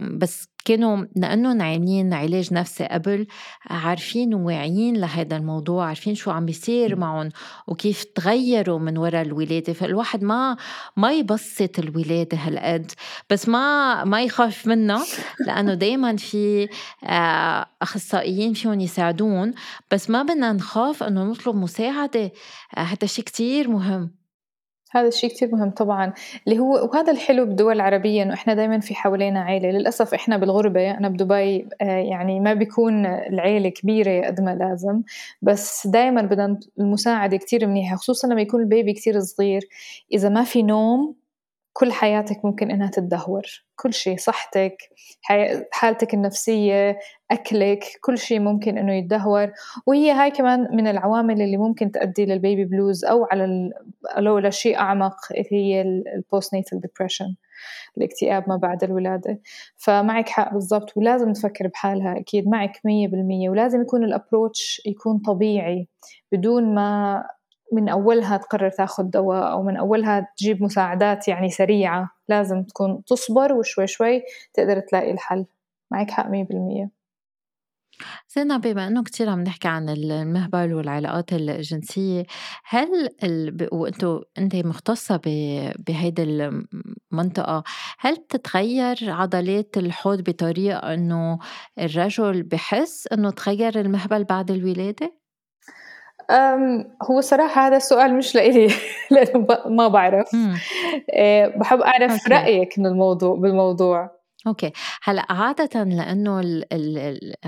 Speaker 1: بس كانوا لأنهم عاملين علاج نفسي قبل عارفين وواعيين لهذا الموضوع عارفين شو عم بيصير معهم وكيف تغيروا من وراء الولادة. فالواحد ما ما يبسط الولادة هالقد بس ما ما يخاف منها لأنه [laughs] دايما في آه، أخصائيين فيهم يساعدون بس ما بدنا نخاف إنه نطلب مساعدة. آه، هذا شيء كتير مهم.
Speaker 2: هذا الشيء كتير مهم طبعا اللي هو وهذا الحلو بالدول العربية إنه إحنا دايما في حوالينا عيلة. للأسف إحنا بالغربة أنا بدبي آه، يعني ما بيكون العيلة كبيرة قد ما لازم. بس دايما بدنا المساعدة كتير منيحة خصوصا لما يكون البيبي كتير صغير. إذا ما في نوم كل حياتك ممكن إنها تتدهور. كل شيء صحتك حالتك النفسية أكلك كل شيء ممكن إنه يتدهور. وهي هاي كمان من العوامل اللي ممكن تؤدي لل baby blues أو على لو لشيء أعمق اللي هي ال postnatal depression الاكتئاب ما بعد الولادة. فمعك حق بالضبط ولازم تفكر بحالها أكيد. معك مية بالمية. ولازم يكون ال approach يكون طبيعي بدون ما من أولها تقرر تاخذ دواء أو من أولها تجيب مساعدات يعني سريعة. لازم تكون تصبر وشوي شوي تقدر تلاقي الحل. معك حق مية بالمية.
Speaker 1: زينب بما إنه كثير عم نحكي عن المهبل والعلاقات الجنسية هل ال... وأنتو أنت مختصة ب... بهيدي المنطقة هل بتتغير عضلات الحوض بطريقة إنه الرجل بحس إنه تغير المهبل بعد الولادة؟
Speaker 2: هو صراحة هذا السؤال مش لإلي [laughs] لأنه ما بعرف. آه، بحب أعرف. رأيك من الموضوع بالموضوع.
Speaker 1: أوكي. هلأ عادة لأنه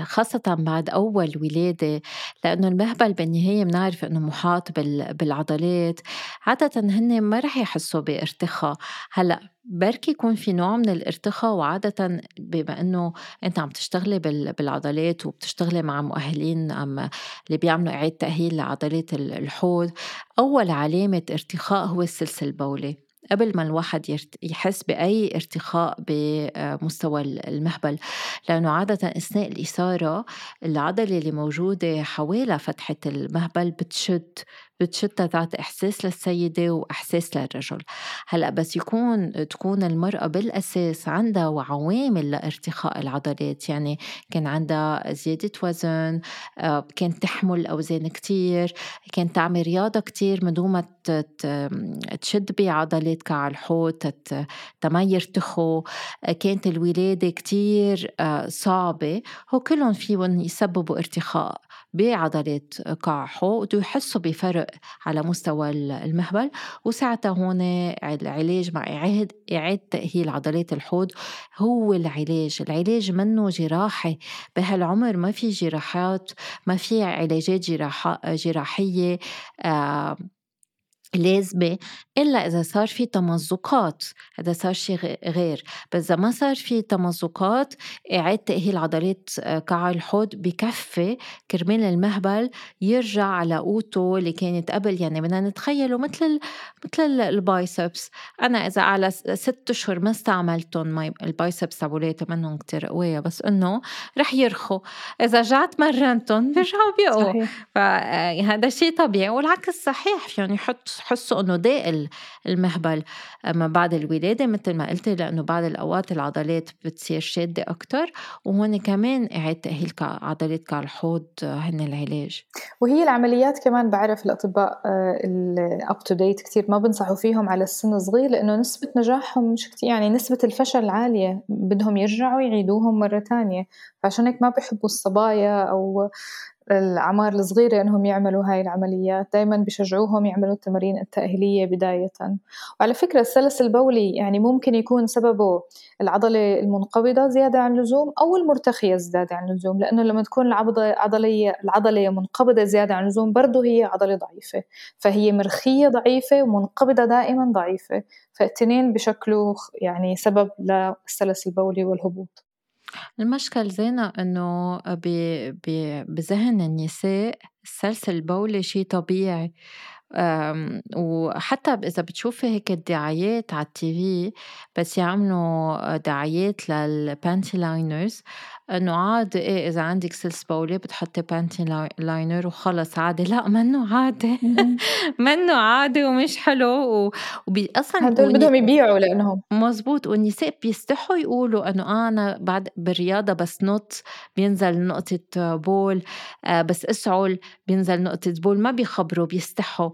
Speaker 1: خاصة بعد أول ولادة لأنه المهبل بالنهاية بنعرف إنه محاط بالعضلات عادة هن ما رح يحسوا بارتخاء. هلأ بركي يكون في نوع من الارتخاء وعادة بما إنه أنت عم تشتغلي بالعضلات وبتشتغلي مع مؤهلين عم اللي بيعملوا إعادة تأهيل لعضلات الحوض أول علامة ارتخاء هو السلسل البولي. قبل ما الواحد يحس بأي ارتخاء بمستوى المهبل. لأنه عادة أثناء الإثارة العضلة اللي موجودة حوالي فتحة المهبل بتشد بتشتت ذات إحساس للسيدة وإحساس للرجل. هلأ بس يكون تكون المرأة بالأساس عندها عوامل لارتخاء العضلات. يعني كان عندها زيادة وزن آه، كانت تحمل أوزان كتير كانت تعمل رياضة كتير من دون ما تشد بعضلات كعب الحوت تما يرتخوا كانت الولادة كتير آه، صعبة. هو كلهم فيهم يسببوا ارتخاء. بعضلات قاع حوض ويحسوا بفرق على مستوى المهبل. وساعتها هون العلاج مع إعادة إعادة تأهيل عضلات الحوض هو العلاج. العلاج منه جراحي. بهالعمر ما في جراحات ما في علاجات جراحية آه لازمة. إلا إذا صار في تمزقات هذا صار شيء غير. بس إذا ما صار في تمزقات إعادة تأهيل عضلات قاع الحوض بكفي كرمال المهبل يرجع على قوته اللي كانت قبل. يعني بدنا نتخيله مثل مثل ال biceps. أنا إذا على ست أشهر ما استعملتهم ال biceps تبعولاتي منهم كتير قوية بس إنه رح يرخوا. إذا رجعت مرنتهم [laughs] بيرجعوا بيقوا. فهذا شيء طبيعي والعكس صحيح. يعني يحط حسوا إنه ضاق المهبل. ما بعد الولادة مثل ما قلتي لأنه بعض الأوقات العضلات بتصير شادة أكثر وهون كمان إعادة تاهيل عضلات كالحوض هن العلاج.
Speaker 2: وهي العمليات كمان بعرف الأطباء الاب تو ديت كثير ما بنصحوا فيهم على السن صغير لأنه نسبة نجاحهم مش كثير يعني نسبة الفشل عالية بدهم يرجعوا يعيدوهم مرة ثانية فعشان هيك ما بيحبوا الصبايا أو الأعمار الصغيرة إنهم يعملوا هاي العمليات. دايما بشجعوهم يعملوا التمارين التأهيلية بداية. وعلى فكرة السلس البولي يعني ممكن يكون سببه العضلة المنقبضة زيادة عن اللزوم أو المرتخية زيادة عن اللزوم لأنه لما تكون العضلة عضلية العضلة منقبضة زيادة عن اللزوم برضه هي عضلة ضعيفة. فهي مرخية ضعيفة ومنقبضة دائما ضعيفة. فالتنين بشكلوا يعني سبب للسلس البولي والهبوط.
Speaker 1: المشكل زينة إنه بذهن النساء السلسل البولي شي طبيعي. وحتى إذا بتشوفي هيك الدعايات على ال TV بس يعملوا دعايات لل panty liners إنه عادي إيه إذا عندك سلس بولي بتحطي panty liner وخلص عادي. لأ منه عادي. [laughs] منه عادي ومش حلو و... وبي أصلا
Speaker 2: هدول بدهم يبيعوا لأنهم.
Speaker 1: مزبوط. والنساء بيستحوا يقولوا إنه أنا بعد بالرياضة بس نط بينزل نقطة بول آه بس اسعل بينزل نقطة بول. ما بيخبروا بيستحوا.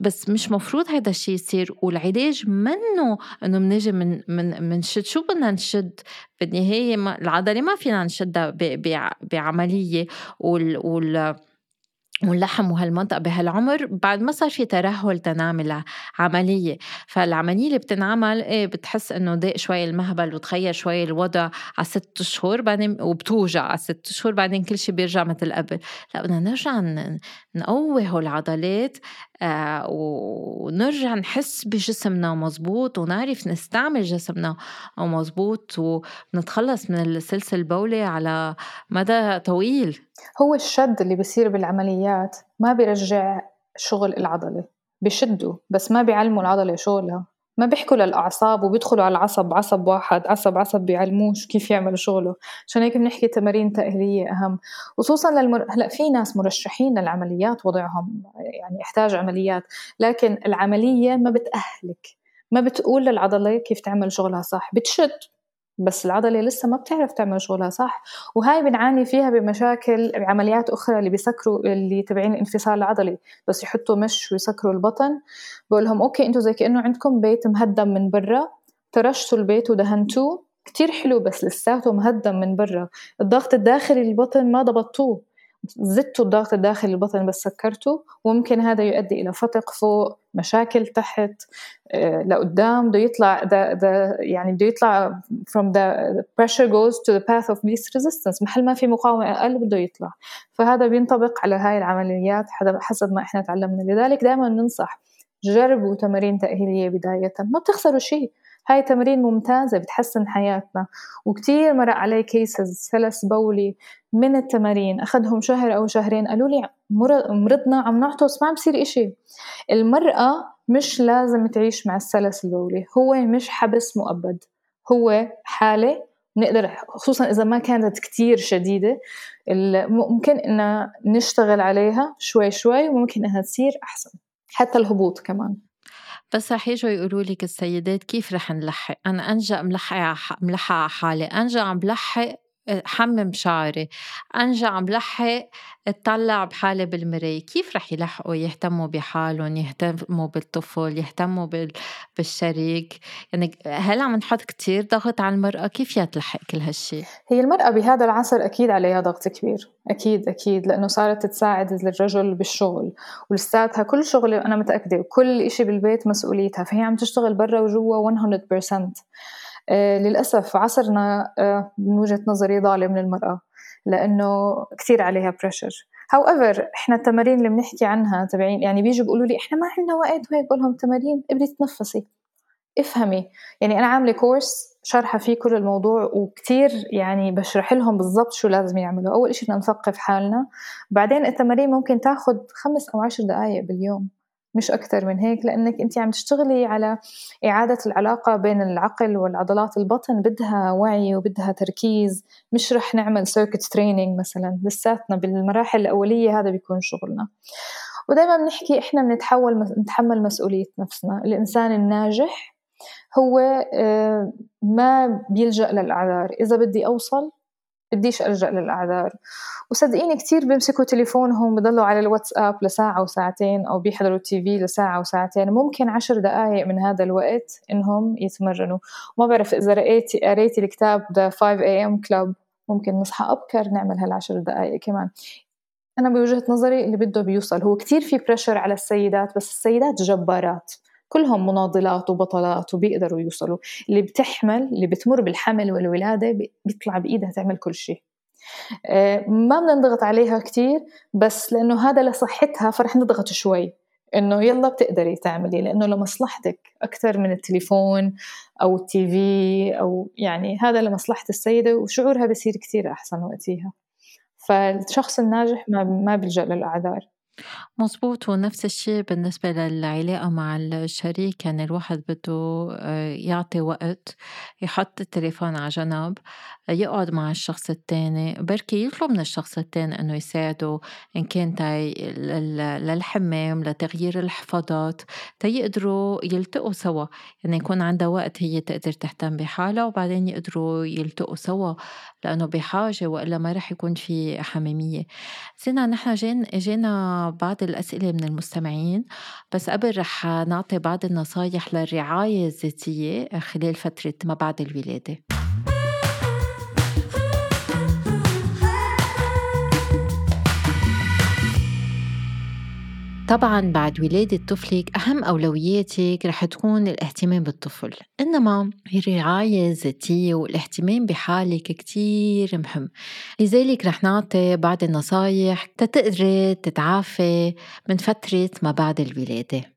Speaker 1: بس مش مفروض هذا الشيء يصير. والعلاج منه إنه بنجي من من منشد. شو بدنا نشد؟ بالنهايه العضلة ما فينا نشدها بعملية وال, وال واللحم وهالمنطقة بهالعمر. بعد ما صار في ترهل تنعمل عملية فالعملية اللي بتنعمل إيه بتحس إنه ضاق شوي المهبل وتغير شوي الوضع على ست شهور بعدين وبتوجع على ست شهور بعدين كل شيء بيرجع مثل قبل. لا بدنا نرجع نقوي هول العضلات آه ونرجع نحس بجسمنا مزبوط ونعرف نستعمل جسمنا مزبوط ونتخلص من السلسل البولي على مدى طويل.
Speaker 2: هو الشد اللي بيصير بالعمليات ما بيرجع شغل العضلة بشدوا بس ما بيعلموا العضلة شغلها. ما بيحكوا للأعصاب وبيدخلوا على العصب عصب واحد عصب عصب بيعلموش كيف يعملوا شغله. عشان هيك بنحكي تمارين تأهيلية أهم. خصوصا للمر... هلأ في ناس مرشحين للعمليات وضعهم يعني يحتاج عمليات. لكن العملية ما بتأهلك. ما بتقول للعضلة كيف تعمل شغلها صح. بتشد. بس العضلة لسه ما بتعرف تعمل شغلها صح؟ وهاي بنعاني فيها بمشاكل بعمليات أخرى اللي بيسكروا اللي تبعين الانفصال العضلي بس يحطوا مش ويسكروا البطن. بقول لهم أوكي أنتم زي كأنه عندكم بيت مهدم من برا ترشتوا البيت ودهنتوه. كتير حلو بس لساته مهدم من برا. الضغط الداخلي للبطن ما ضبطوه زدتوا الضغط الداخلي البطن بس سكرته وممكن هذا يؤدي إلى فتق فوق مشاكل تحت آه، لقدام بده يطلع the, the يعني بده يطلع from the pressure goes to the path of least resistance. محل ما في مقاومة أقل بده يطلع. فهذا بينطبق على هاي العمليات حسب ما إحنا تعلمنا. لذلك دائما ننصح جربوا تمارين تأهيلية بداية. ما بتخسروا شيء. هاي تمارين ممتازة بتحسن حياتنا. وكتير مرق علي كيسز سلس بولي من التمارين. أخذهم شهر أو شهرين. قالوا لي مرضنا عم نعطس ما عم بصير إشي. المرأة مش لازم تعيش مع السلس البولي. هو مش حبس مؤبد. هو حالة نقدر خصوصا إذا ما كانت كتير شديدة. ممكن إن نشتغل عليها شوي شوي وممكن إنها تصير أحسن. حتى الهبوط كمان.
Speaker 1: بس رح يجوا يقولوا لك السيدات كيف رح نلحق؟ أنا أنجأ ملحقة ملحقة على حالي أنجأ عم بلحق حمم شعري أنجا عم لحق أطلع بحالي بالمراية. كيف رح يلحقوا يهتموا بحالهم يهتموا بالطفل يهتموا بالشريك؟ يعني هل عم نحط كتير ضغط على المرأة؟ كيف يا تلحق كل هالشي؟
Speaker 2: هي المرأة بهذا العصر أكيد عليها ضغط كبير. أكيد أكيد لأنه صارت تساعد الرجل بالشغل. ولساتها كل شغل أنا متأكدة وكل إشي بالبيت مسؤوليتها. فهي عم تشتغل برا وجوا 100% آه، للأسف عصرنا آه، من وجهة نظري ظالم للمرأة لأنه كثير عليها pressure however إحنا التمارين اللي بنحكي عنها تبعين يعني بيجوا بيقولوا لي إحنا ما عندنا وقت وهيك بقول لهم تمارين ابدي تنفسي. افهمي. يعني أنا عاملة كورس شارحه فيه كل الموضوع وكتير يعني بشرح لهم بالضبط شو لازم يعملوا. أول شيء بدنا نثقف حالنا. بعدين التمارين ممكن تاخذ خمس أو عشر دقائق باليوم. مش أكثر من هيك لأنك أنت عم تشتغلي على إعادة العلاقة بين العقل والعضلات البطن بدها وعي وبدها تركيز. مش رح نعمل circuit training مثلا لساتنا بالمراحل الأولية هذا بيكون شغلنا. ودائما بنحكي إحنا بنتحول نتحمل مسؤولية نفسنا. الإنسان الناجح هو آه، ما بيلجأ للأعذار. إذا بدي أوصل بديش ألجأ للأعذار. وصدقيني كتير بيمسكوا تليفونهم بضلوا على الواتساب لساعة وساعتين أو بيحضروا التي في لساعة وساعتين. ممكن عشر دقايق من هذا الوقت إنهم يتمرنوا. وما بعرف إذا رأيتي قريتي الكتاب The 5 AM Club. ممكن نصحى أبكر نعمل هالعشر دقايق كمان. أنا بوجهة نظري اللي بده بيوصل. هو كتير في بريشر على السيدات بس السيدات جبارات. كلهم مناضلات وبطلات وبيقدروا يوصلوا. اللي بتحمل اللي بتمر بالحمل والولادة بيطلع بإيدها تعمل كل شيء. آه، ما بدنا نضغط عليها كتير بس لأنه هذا لصحتها فرح نضغط شوي. إنه يلا بتقدري تعملي لأنه لمصلحتك أكثر من التليفون أو التي في أو يعني هذا لمصلحة السيدة وشعورها بصير كثير أحسن وقتيها. فالشخص الناجح ما ما بيلجأ للأعذار.
Speaker 1: مظبوط ونفس الشيء بالنسبة للعلاقة مع الشريك يعني الواحد بده آه، يعطي وقت يحط التليفون على جنب يقعد مع الشخص التاني بركي يطلب من الشخص التاني إنه يساعده إن كان للحمام لتغيير الحفاضات تيقدروا يلتقوا سوا. يعني يكون عندها وقت هي تقدر تهتم بحالها وبعدين يقدروا يلتقوا سوا لأنه بحاجة وإلا ما رح يكون في حميمية. زينا نحن جينا بعض الأسئلة من المستمعين بس قبل رح نعطي بعض النصايح للرعاية الذاتية خلال فترة ما بعد الولادة. طبعا بعد ولادة طفلك أهم أولوياتك رح تكون الاهتمام بالطفل إنما الرعاية الذاتية والاهتمام بحالك كتير مهم لذلك رح نعطي بعض النصايح تتقدري تتعافي من فترة ما بعد الولادة.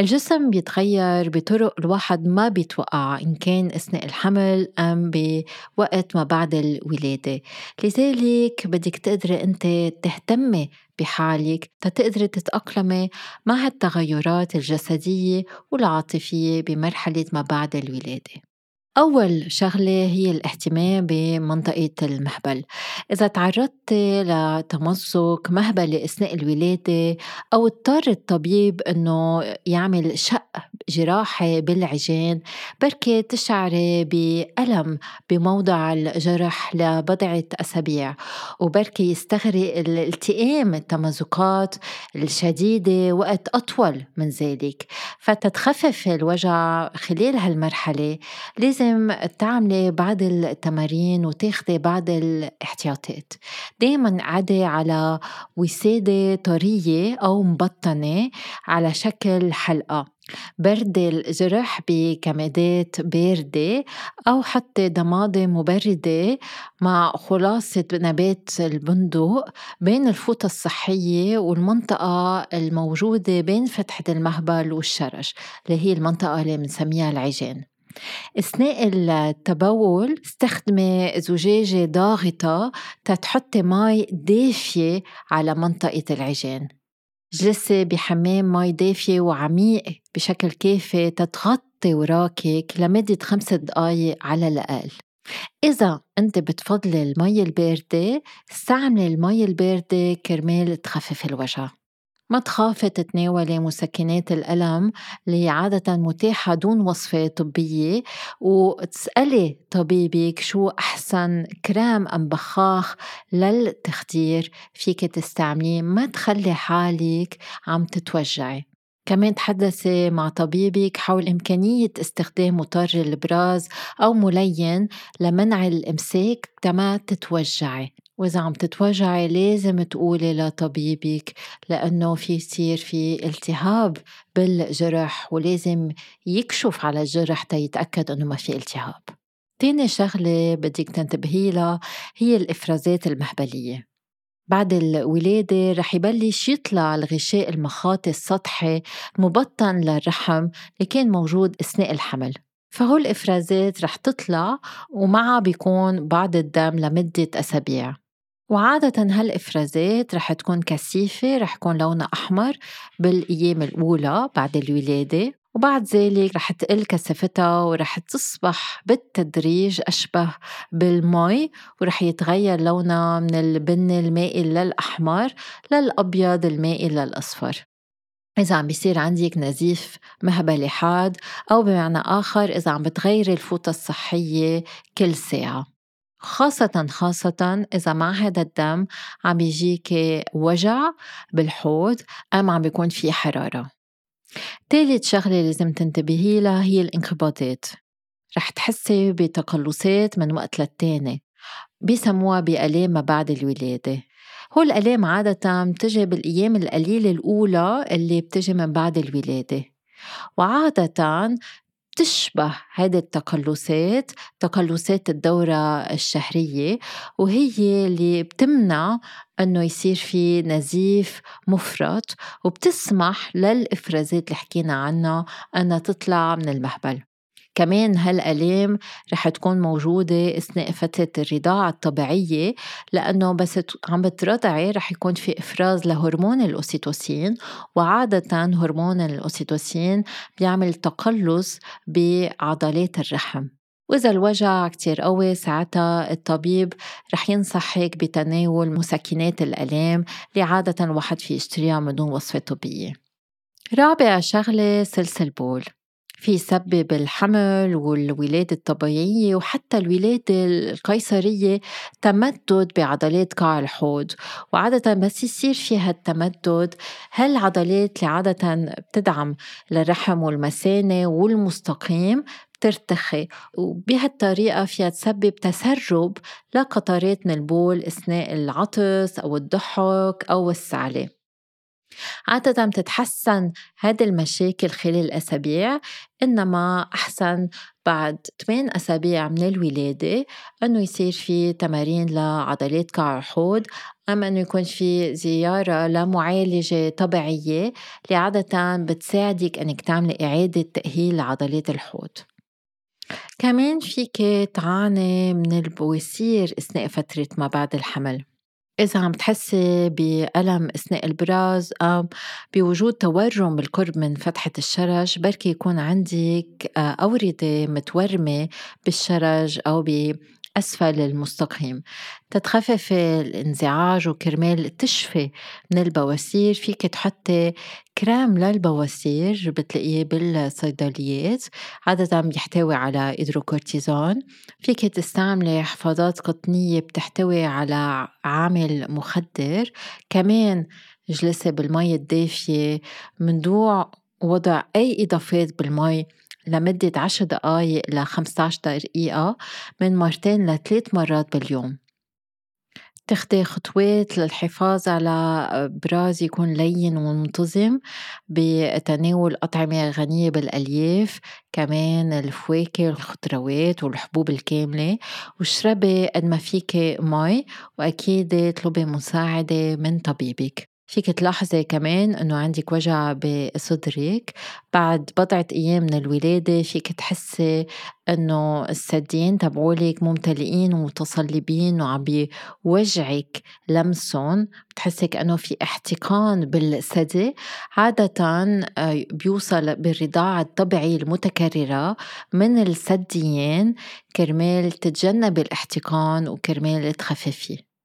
Speaker 1: الجسم بيتغير بطرق الواحد ما بيتوقع إن كان أثناء الحمل أم بوقت ما بعد الولادة. لذلك بدك تقدري أنت تهتمي بحالك تتقدري تتأقلمي مع هالتغيرات الجسدية والعاطفية بمرحلة ما بعد الولادة. أول شغلة هي الاهتمام بمنطقة المهبل. إذا تعرضت لتمزق مهبلة أثناء الولادة أو اضطر الطبيب أنه يعمل شق جراحي بالعجين بركي تشعري بألم بموضع الجرح لبضعة أسابيع. وبركي يستغرق الالتئام التمزقات الشديدة وقت أطول من ذلك. فتتخفف الوجع خلال هالمرحلة. لازم لازم تعملي بعض التمارين وتاخدي بعض الاحتياطات. دايما عدي على وسادة طرية أو مبطنة على شكل حلقة. برد الجرح بكمادات باردة أو حتى ضمادة مبردة مع خلاصة نبات البندق بين الفوطة الصحية والمنطقة الموجودة بين فتحة المهبل والشرج اللي هي المنطقة اللي بنسميها العجين أثناء التبول استخدمي زجاجة ضاغطة تتحطي مي دافية على منطقة العجين جلسي بحمام مي دافية وعميق بشكل كافي تتغطي وراكك لمدة خمس دقايق على الأقل. إذا أنت بتفضلي المي الباردة استعملي المي الباردة كرمال تخفف الوجع. ما تخافي تتناولي مسكنات الألم اللي عادة متاحة دون وصفة طبية؟ وتسألي طبيبك شو أحسن كريم أم بخاخ للتخدير فيك تستعمليه؟ ما تخلي حالك عم تتوجعي. كمان تحدثي مع طبيبك حول إمكانية استخدام مطر البراز أو ملين لمنع الإمساك تما تتوجعي. وإذا عم تتوجعي لازم تقولي لطبيبك لأنه في يصير في التهاب بالجرح ولازم يكشف على الجرح تيتأكد أنه ما في التهاب. تاني شغلة بدك تنتبهي لها هي الإفرازات المهبلية. بعد الولادة رح يبلش يطلع الغشاء المخاطي السطحي مبطن للرحم اللي كان موجود أثناء الحمل. فهول الإفرازات رح تطلع ومعها بيكون بعض الدم لمدة أسابيع. وعادة هالإفرازات رح تكون كثيفة رح يكون لونها أحمر بالأيام الأولى بعد الولادة. وبعد ذلك رح تقل كثافتها ورح تصبح بالتدريج أشبه بالمي ورح يتغير لونها من البني المائل للأحمر للأبيض المائل للأصفر. إذا عم بيصير عندك نزيف مهبلي حاد أو بمعنى آخر إذا عم بتغيري الفوطة الصحية كل ساعة. خاصة خاصة إذا مع هذا الدم عم بيجيك وجع بالحوض أم عم بيكون في حرارة. تالت شغلة لازم تنتبهي لها هي الانقباضات رح تحسي بتقلصات من وقت للتاني بيسموها بآلام ما بعد الولادة. هو الآلام عادة بتجي بالأيام القليلة الأولى اللي بتجي من بعد الولادة. وعادة بتشبه هذه التقلصات تقلصات الدورة الشهرية وهي اللي بتمنع إنه يصير في نزيف مفرط وبتسمح للإفرازات اللي حكينا عنها إنها تطلع من المهبل. كمان هالآلام رح تكون موجودة أثناء فترة الرضاعة الطبيعية لأنه بس عم بترضعي رح يكون في إفراز لهرمون الأوسيتوسين وعادة هرمون الأوسيتوسين بيعمل تقلص بعضلات الرحم. وإذا الوجع كتير قوي ساعتها الطبيب رح ينصحك بتناول مسكنات الآلام اللي عادة الواحد في يشتريها من دون وصفة طبية. رابع شغلة سلسل بول. في يسبب الحمل والولادة الطبيعية وحتى الولادة القيصرية تمدد بعضلات قاع الحوض. وعادة بس يصير في هالتمدد هالعضلات اللي عادة بتدعم للرحم والمثانة والمستقيم بترتخي؟ وبهالطريقة فيها تسبب تسرب لقطرات من البول أثناء العطس أو الضحك أو السعلة. عادة بتتحسن هذه المشاكل خلال الأسابيع إنما أحسن بعد 8 أسابيع من الولادة إنه يصير في تمارين لعضلات قاع الحوض أم إنه يكون في زيارة لمعالجة طبيعية اللي عادة بتساعدك إنك تعملي إعادة تأهيل لعضلات الحوض. كمان فيك تعاني من البواسير أثناء فترة ما بعد الحمل. إذا عم تحسي بألم أثناء البراز أو بوجود تورم بالقرب من فتحة الشرج بركي يكون عندك آه، أوردة متورمة بالشرج أو أسفل المستقيم تتخففي الانزعاج وكرمال تشفي من البواسير. فيك تحطي كريم للبواسير بتلاقيه بالصيدليات. عادة بيحتوي على إيدروكورتيزون فيك تستعملي حفاضات قطنية بتحتوي على عامل مخدر. كمان جلسي بالمي الدافية من دون وضع أي إضافات بالمي لمدة 10 دقايق ل 15 دقيقة من مرتين لثلاث مرات باليوم. تخدي خطوات للحفاظ على براز يكون لين ومنتظم بتناول أطعمة غنية بالألياف كمان الفواكه والخضروات والحبوب الكاملة واشربي قد ما فيك مي وأكيد اطلبي مساعدة من طبيبك. فيك تلاحظي كمان إنه عندك وجع بصدرك. بعد بضعة أيام من الولادة فيك تحسي إنه الثديين تبعولك ممتلئين ومتصلبين وعم بيوجعك لمسهم. بتحسي كأنه في احتقان بالثدي عادة آه، بيوصل بالرضاعة الطبيعية المتكررة من الثديين كرمال تتجنب الاحتقان وكرمال تخففيه.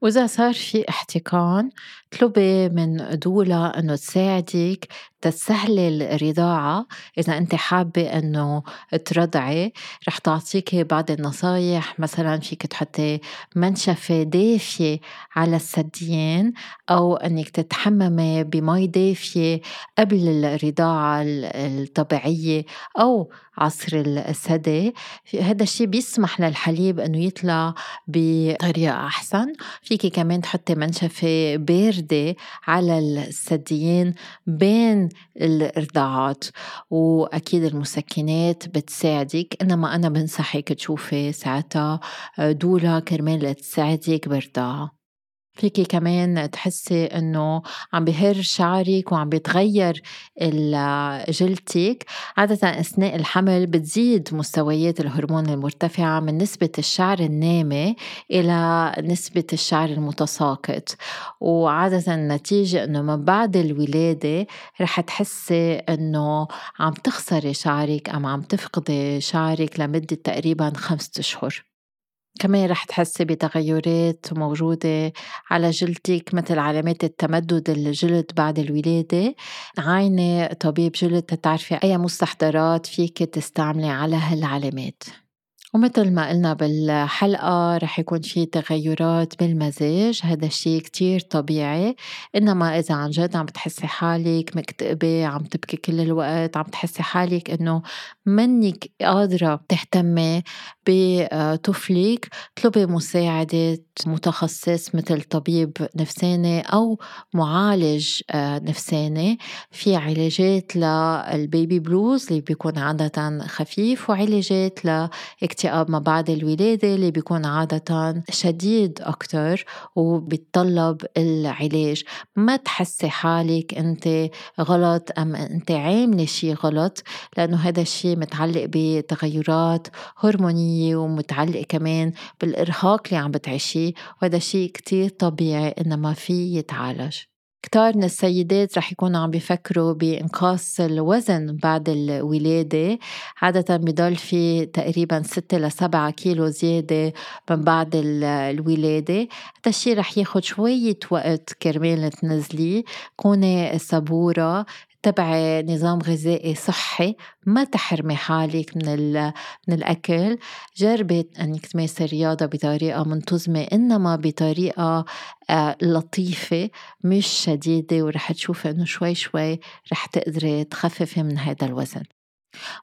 Speaker 1: وإذا صار في احتقان اطلبي من دولة إنه تساعدك تسهلي الرضاعة. إذا أنت حابة إنه ترضعي رح تعطيكي بعض النصايح. مثلا فيك تحطي منشفة دافية على الثديين أو إنك تتحممي بمي دافية قبل الرضاعة الطبيعية أو عصر الثدي هذا الشيء بيسمح للحليب إنه يطلع بطريقة أحسن. فيكي كمان تحطي منشفة باردة على الثديين بين الإرضاعات وأكيد المسكنات بتساعدك. إنما أنا بنصحك تشوفي ساعتها دولة كرمال تساعدك بالرضاعة فيكي كمان تحسي إنه عم بهر شعرك وعم بيتغير جلدتك. عادة أثناء الحمل بتزيد مستويات الهرمون المرتفعة من نسبة الشعر النامي إلى نسبة الشعر المتساقط. وعادة النتيجة إنه من بعد الولادة رح تحسي إنه عم تخسري شعرك أم عم تفقدي شعرك لمدة تقريبا خمسة أشهر. كمان رح تحسي بتغيرات موجودة على جلدك مثل علامات التمدد الجلد بعد الولادة. عاينة طبيب جلد تتعرفي أي مستحضرات فيك تستعملي على هالعلامات. ومثل ما قلنا بالحلقة رح يكون في تغيرات بالمزاج هذا الشيء كتير طبيعي. إنما إذا عن جد عم بتحسي حالك مكتئبة عم تبكي كل الوقت عم تحسي حالك إنه منك قادرة تهتمي بطفلك اطلبي مساعدة متخصص مثل طبيب نفساني أو معالج آه، نفساني في علاجات للبيبي بلوز اللي بيكون عادة خفيف وعلاجات لاكتئاب ما بعد الولادة اللي بيكون عادة شديد أكتر وبيتطلب العلاج. ما تحسي حالك أنت غلط أم أنت عاملة شي غلط؟ لأنه هذا الشيء متعلق بتغيرات هرمونية ومتعلق كمان بالإرهاق اللي عم بتعيشيه وهذا شيء كتير طبيعي إنما في يتعالج. كتار من السيدات رح يكونوا عم بيفكروا بإنقاص الوزن بعد الولادة. عادة بضل في تقريبا 6 ل 7 كيلو زيادة من بعد الولادة. هذا الشيء رح ياخد شوية وقت كرمال تنزليه. كوني صبورة تبعي نظام غذائي صحي ما تحرمي حالك من من الأكل. جربي إنك تمارسي الرياضة بطريقة منتظمة إنما بطريقة آه، لطيفة مش شديدة ورح تشوفي إنه شوي شوي رح تقدري تخففي من هذا الوزن.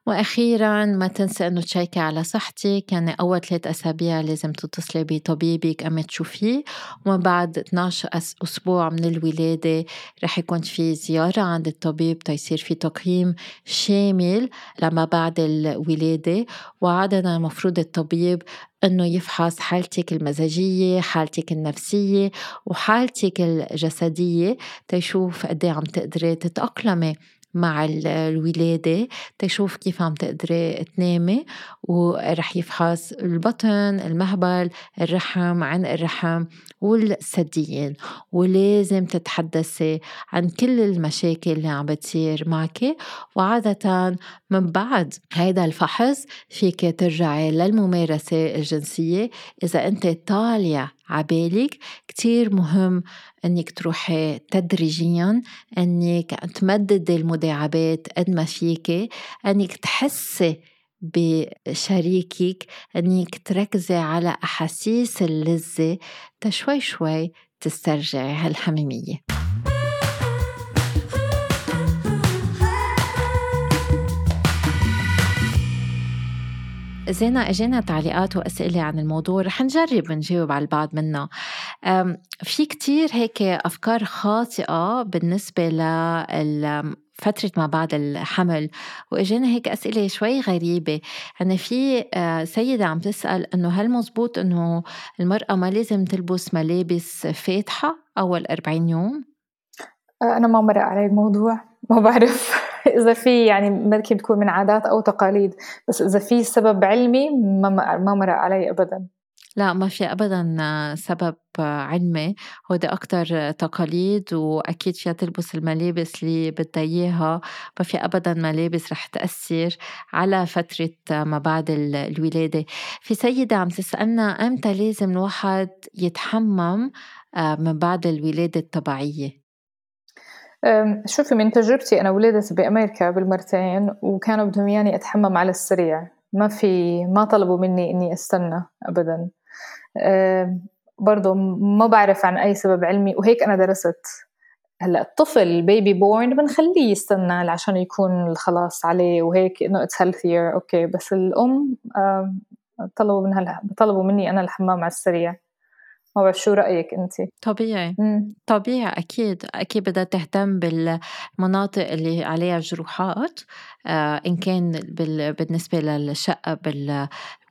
Speaker 1: وأخيرا ما تنسى أنه تشيكي على صحتك. يعني أول ثلاث أسابيع لازم تتصلي بطبيبك أما تشوفيه. ومن بعد 12 أسبوع من الولادة رح يكون في زيارة عند الطبيب تيصير في تقييم شامل لما بعد الولادة. وعادة المفروض الطبيب إنه يفحص حالتك المزاجية حالتك النفسية وحالتك الجسدية تيشوف قد إيه عم تقدري تتأقلمي. مع الولادة تشوف كيف عم تقدري تنامي ورح يفحص البطن المهبل الرحم عن الرحم والثديين. ولازم تتحدثي عن كل المشاكل اللي عم بتصير معك وعادة من بعد هيدا الفحص فيك ترجعي للممارسة الجنسية إذا أنت طالع عبالك. كتير مهم إنك تروحي تدريجيا إنك تمددي المداعبات قد ما فيك إنك تحسي بشريكك إنك تركزي على أحاسيس اللذة تشوي شوي تسترجعي هالحميمية. زينة إجينا تعليقات وأسئلة عن الموضوع رح نجرب نجاوب على البعض منها في كتير هيك أفكار خاطئة بالنسبة ل فترة ما بعد الحمل واجانا هيك أسئلة شوي غريبة. أنا في آه، سيدة عم تسأل إنه هل مزبوط إنه المرأة ما لازم تلبس ملابس فاتحة أول 40 يوم؟
Speaker 2: آه، أنا ما مرق علي الموضوع ما بعرف. [laughs] إذا في يعني ممكن تكون من عادات أو تقاليد بس إذا في سبب علمي ما ما مرق علي أبدا
Speaker 1: لأ ما في أبدًا سبب علمي، هودي أكتر تقاليد وأكيد فيها تلبس الملابس اللي بدها إياها، ما في أبدًا ملابس رح تأثّر على فترة ما بعد الولادة. في سيدة عم تسألنا إمتى لازم الواحد يتحمّم آه، من بعد الولادة الطبيعية؟
Speaker 2: شوفي من تجربتي أنا ولدت بأمريكا بالمرتين وكانوا بدهم إياني أتحمّم على السريع، ما في ما طلبوا منّي إنّي أستنى أبدًا. برضه ما بعرف عن أي سبب علمي وهيك أنا درست. هلأ الطفل ال baby born بنخليه يستنى عشان يكون خلاص عليه وهيك إنه it's healthier okay بس الأم طلبوا منها طلبوا مني أنا الحمام على السريع. ما بعرف شو رأيك أنت؟
Speaker 1: طبيعي مم. طبيعي أكيد أكيد بدها تهتم بالمناطق اللي عليها جروحات آه إن كان بالنسبة للشقة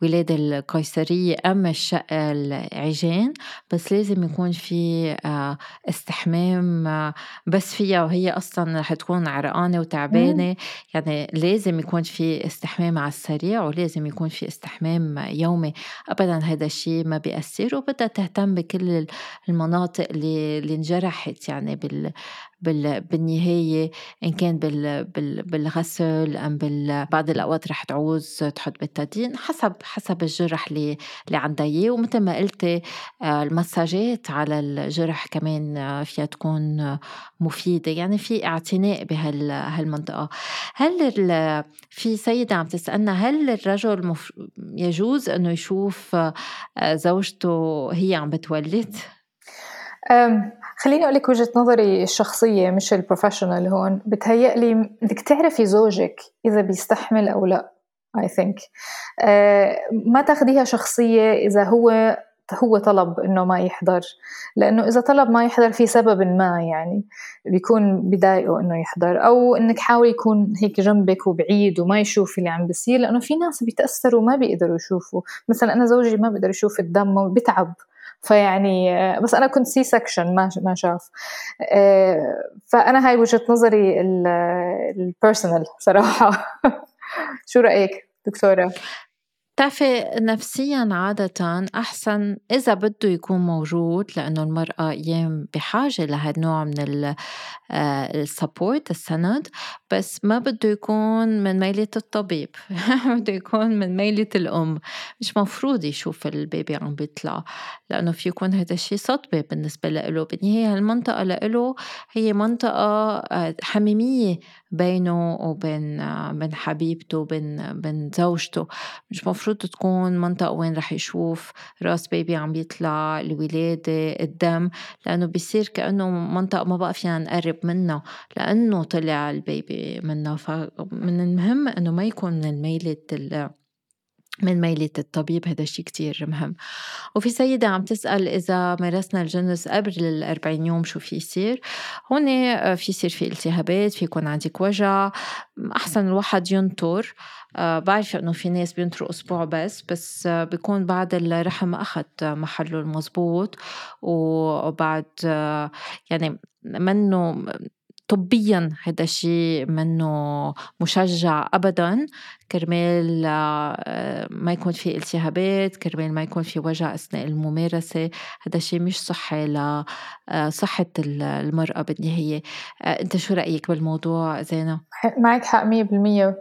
Speaker 1: بالولادة القيصرية أم الشقة العجين بس لازم يكون في آه استحمام آه بس فيها وهي أصلا رح تكون عرقانة وتعبانة. يعني لازم يكون في استحمام على السريع ولازم يكون في استحمام يومي. أبدا هذا الشيء ما بيأثر وبدها تهتم بكل المناطق اللي, اللي انجرحت يعني بال بالنهاية إن كان بال بال بالغسل أم بعض الأوقات رح تعوز تحط بتادين حسب حسب الجرح اللي اللي عندها إياه. ومثل ما قلتي آه، المساجات على الجرح كمان آه، فيها تكون مفيدة. يعني في اعتناء بهالمنطقة هل في سيدة عم تسألنا هل الرجل مف... يجوز إنه يشوف آه، زوجته هي عم بتولد؟
Speaker 2: خليني أقول لك وجهة نظري الشخصية مش البروفيشنال هون. بتهيألي بدك تعرفي زوجك إذا بيستحمل أو لا I think. أه ما تاخديها شخصية إذا هو هو طلب إنه ما يحضر. لأنه إذا طلب ما يحضر في سبب ما يعني بيكون بضايقه إنه يحضر. أو إنك حاولي يكون هيك جنبك وبعيد وما يشوف اللي عم بيصير لأنه في ناس بيتأثروا وما بيقدروا يشوفوا. مثلا أنا زوجي ما بيقدر يشوف الدم بتعب فيعني بس أنا كنت C-section ما ما شاف. آه، فأنا هاي وجهة نظري ال personal صراحة. [laughs] شو رأيك دكتورة؟
Speaker 1: بتعرفي نفسيا عادة أحسن إذا بده يكون موجود لأنه المرأة أيام بحاجة لهالنوع من ال support السند. بس ما بده يكون من ميلة الطبيب [laughs] بده يكون من ميلة الأم. مش مفروض يشوف البيبي عم بيطلع لأنه في يكون هذا الشيء صدمة بالنسبة له. بالنهاية هالمنطقة له هي منطقة آه، حميمية بينه وبين آه، بين حبيبته بين بين زوجته. مش مفروض تكون منطقة وين رح يشوف راس بيبي عم يطلع الولادة الدم. لأنه بيصير كأنه منطقة ما بقى فينا نقرب منها لأنه طلع البيبي. منها فمن المهم أنه ما يكون من الميلة من ميلة الطبيب هذا شيء كتير مهم. وفي سيدة عم تسأل إذا مارسنا الجنس قبل الأربعين يوم شو في يصير؟ هون آه، في يصير في التهابات في يكون عندك وجع. أحسن الواحد ينطر. آه، بعرف إنه في ناس بينطروا أسبوع بس بس آه، بيكون بعد الرحم أخذ محله المزبوط وبعد يعني منه طبيا هذا الشيء منه مشجع ابدا. كرمال آه، ما يكون في التهابات كرمال ما يكون في وجع أثناء الممارسة. هذا الشيء مش صحي لصحه آه، المرأة بالنهاية. آه، أنت شو رأيك بالموضوع زينة؟
Speaker 2: معك حق 100%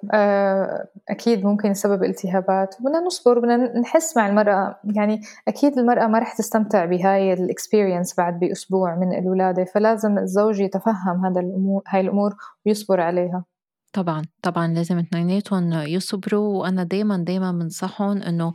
Speaker 2: أكيد ممكن يسبب التهابات. بدنا نصبر بدنا نحس مع المرأة. يعني أكيد المرأة ما رح تستمتع بهاي الاكسبيرينس بعد بأسبوع من الولادة. فلازم الزوج يتفهم هذا الأمور هاي الأمور ويصبر عليها.
Speaker 1: طبعا طبعا لازم اثنيناتهم يصبروا وأنا دايما دايما بنصحهم إنه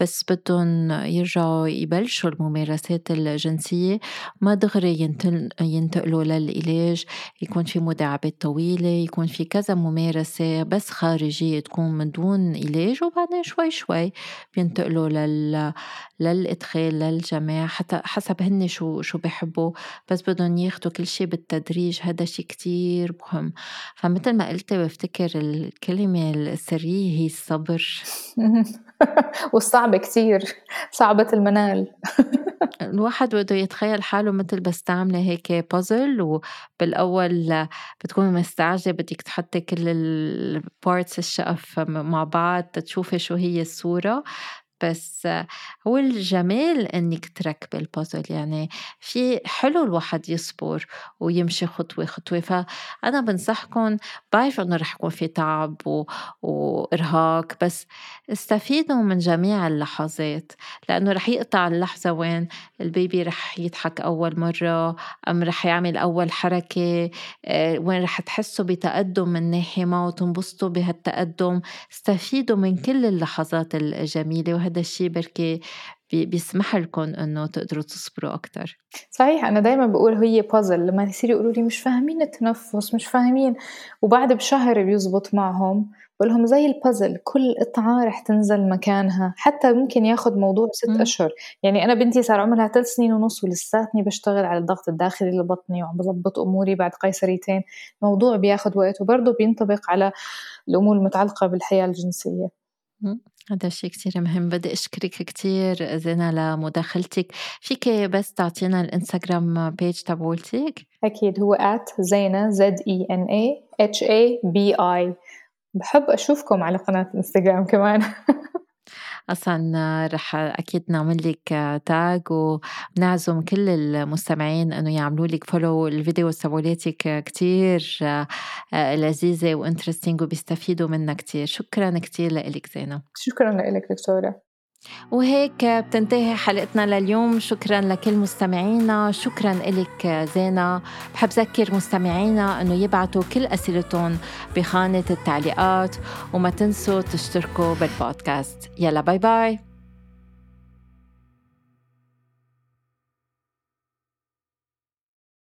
Speaker 1: بس بدهم يرجعوا يبلشوا الممارسات الجنسية. ما دغري ينتقلوا للعلاج يكون في مداعبات طويلة يكون في كذا ممارسة بس خارجية تكون من دون علاج وبعدين شوي شوي بينتقلوا لل... للإدخال للجماع حتى حسب هن شو شو بحبوا بس بدهم ياخدوا كل شيء بالتدريج هذا شيء كتير مهم. فمثل ما قلتي بفتكر الكلمة السرية هي الصبر. [laughs]
Speaker 2: والصعبة كتير. صعبة المنال. [laughs]
Speaker 1: الواحد بده يتخيل حاله مثل بس تعملي هيك بازل وبالأول بتكوني مستعجلة بدك تحطي كل البارتس الشقف مع بعض تشوفي شو هي الصورة. بس هو الجمال إنك تركبي البازل يعني في حلو الواحد يصبر ويمشي خطوة خطوة. فأنا بنصحكم بعرف إنه رح يكون في تعب و... وإرهاق بس استفيدوا من جميع اللحظات لأنه رح يقطع اللحظة وين البيبي رح يضحك أول مرة أم رح يعمل أول حركة آه، وين رح تحسوا بتقدم من ناحية ما وتنبسطوا بهالتقدم. استفيدوا من كل اللحظات الجميلة. وهذا الشيء بركي بيسمح لكم إنه تقدروا تصبروا أكثر
Speaker 2: صحيح أنا دائما بقول هي بازل لما يصيروا يقولوا لي مش فاهمين التنفس مش فاهمين. وبعد بشهر بيزبط معهم بقول لهم زي البازل كل قطعة رح تنزل مكانها حتى ممكن ياخد موضوع ست م. أشهر. يعني أنا بنتي صار عمرها ثلاث سنين ونص ولساتني بشتغل على الضغط الداخلي لبطني وعم بضبط أموري بعد قيصريتين. موضوع بياخد وقت وبرضه بينطبق على الأمور المتعلقة بالحياة الجنسية.
Speaker 1: هذا الشيء كتير مهم بدي أشكرك كتير زينة لمداخلتك. فيك بس تعطينا الإنستغرام page تبعولتك؟
Speaker 2: أكيد هو at زينة Z E N A H A B I. بحب أشوفكم على قناة انستغرام كمان. [laughs]
Speaker 1: أصلا رح أكيد نعمل لك tag ونعزم كل المستمعين إنه يعملوا لك follow الفيديو تبعولاتك كتير لذيذة و interesting وبيستفيدوا منها كتير. شكرا كتير لك زينة.
Speaker 2: شكرا لك دكتورة.
Speaker 1: وهيك بتنتهي حلقتنا لليوم. شكرا لكل مستمعينا. شكرا لك زينة. بحب ذكر مستمعينا أنه يبعتوا كل أسئلتهم بخانة التعليقات وما تنسوا تشتركوا بالبودكاست. يلا bye bye.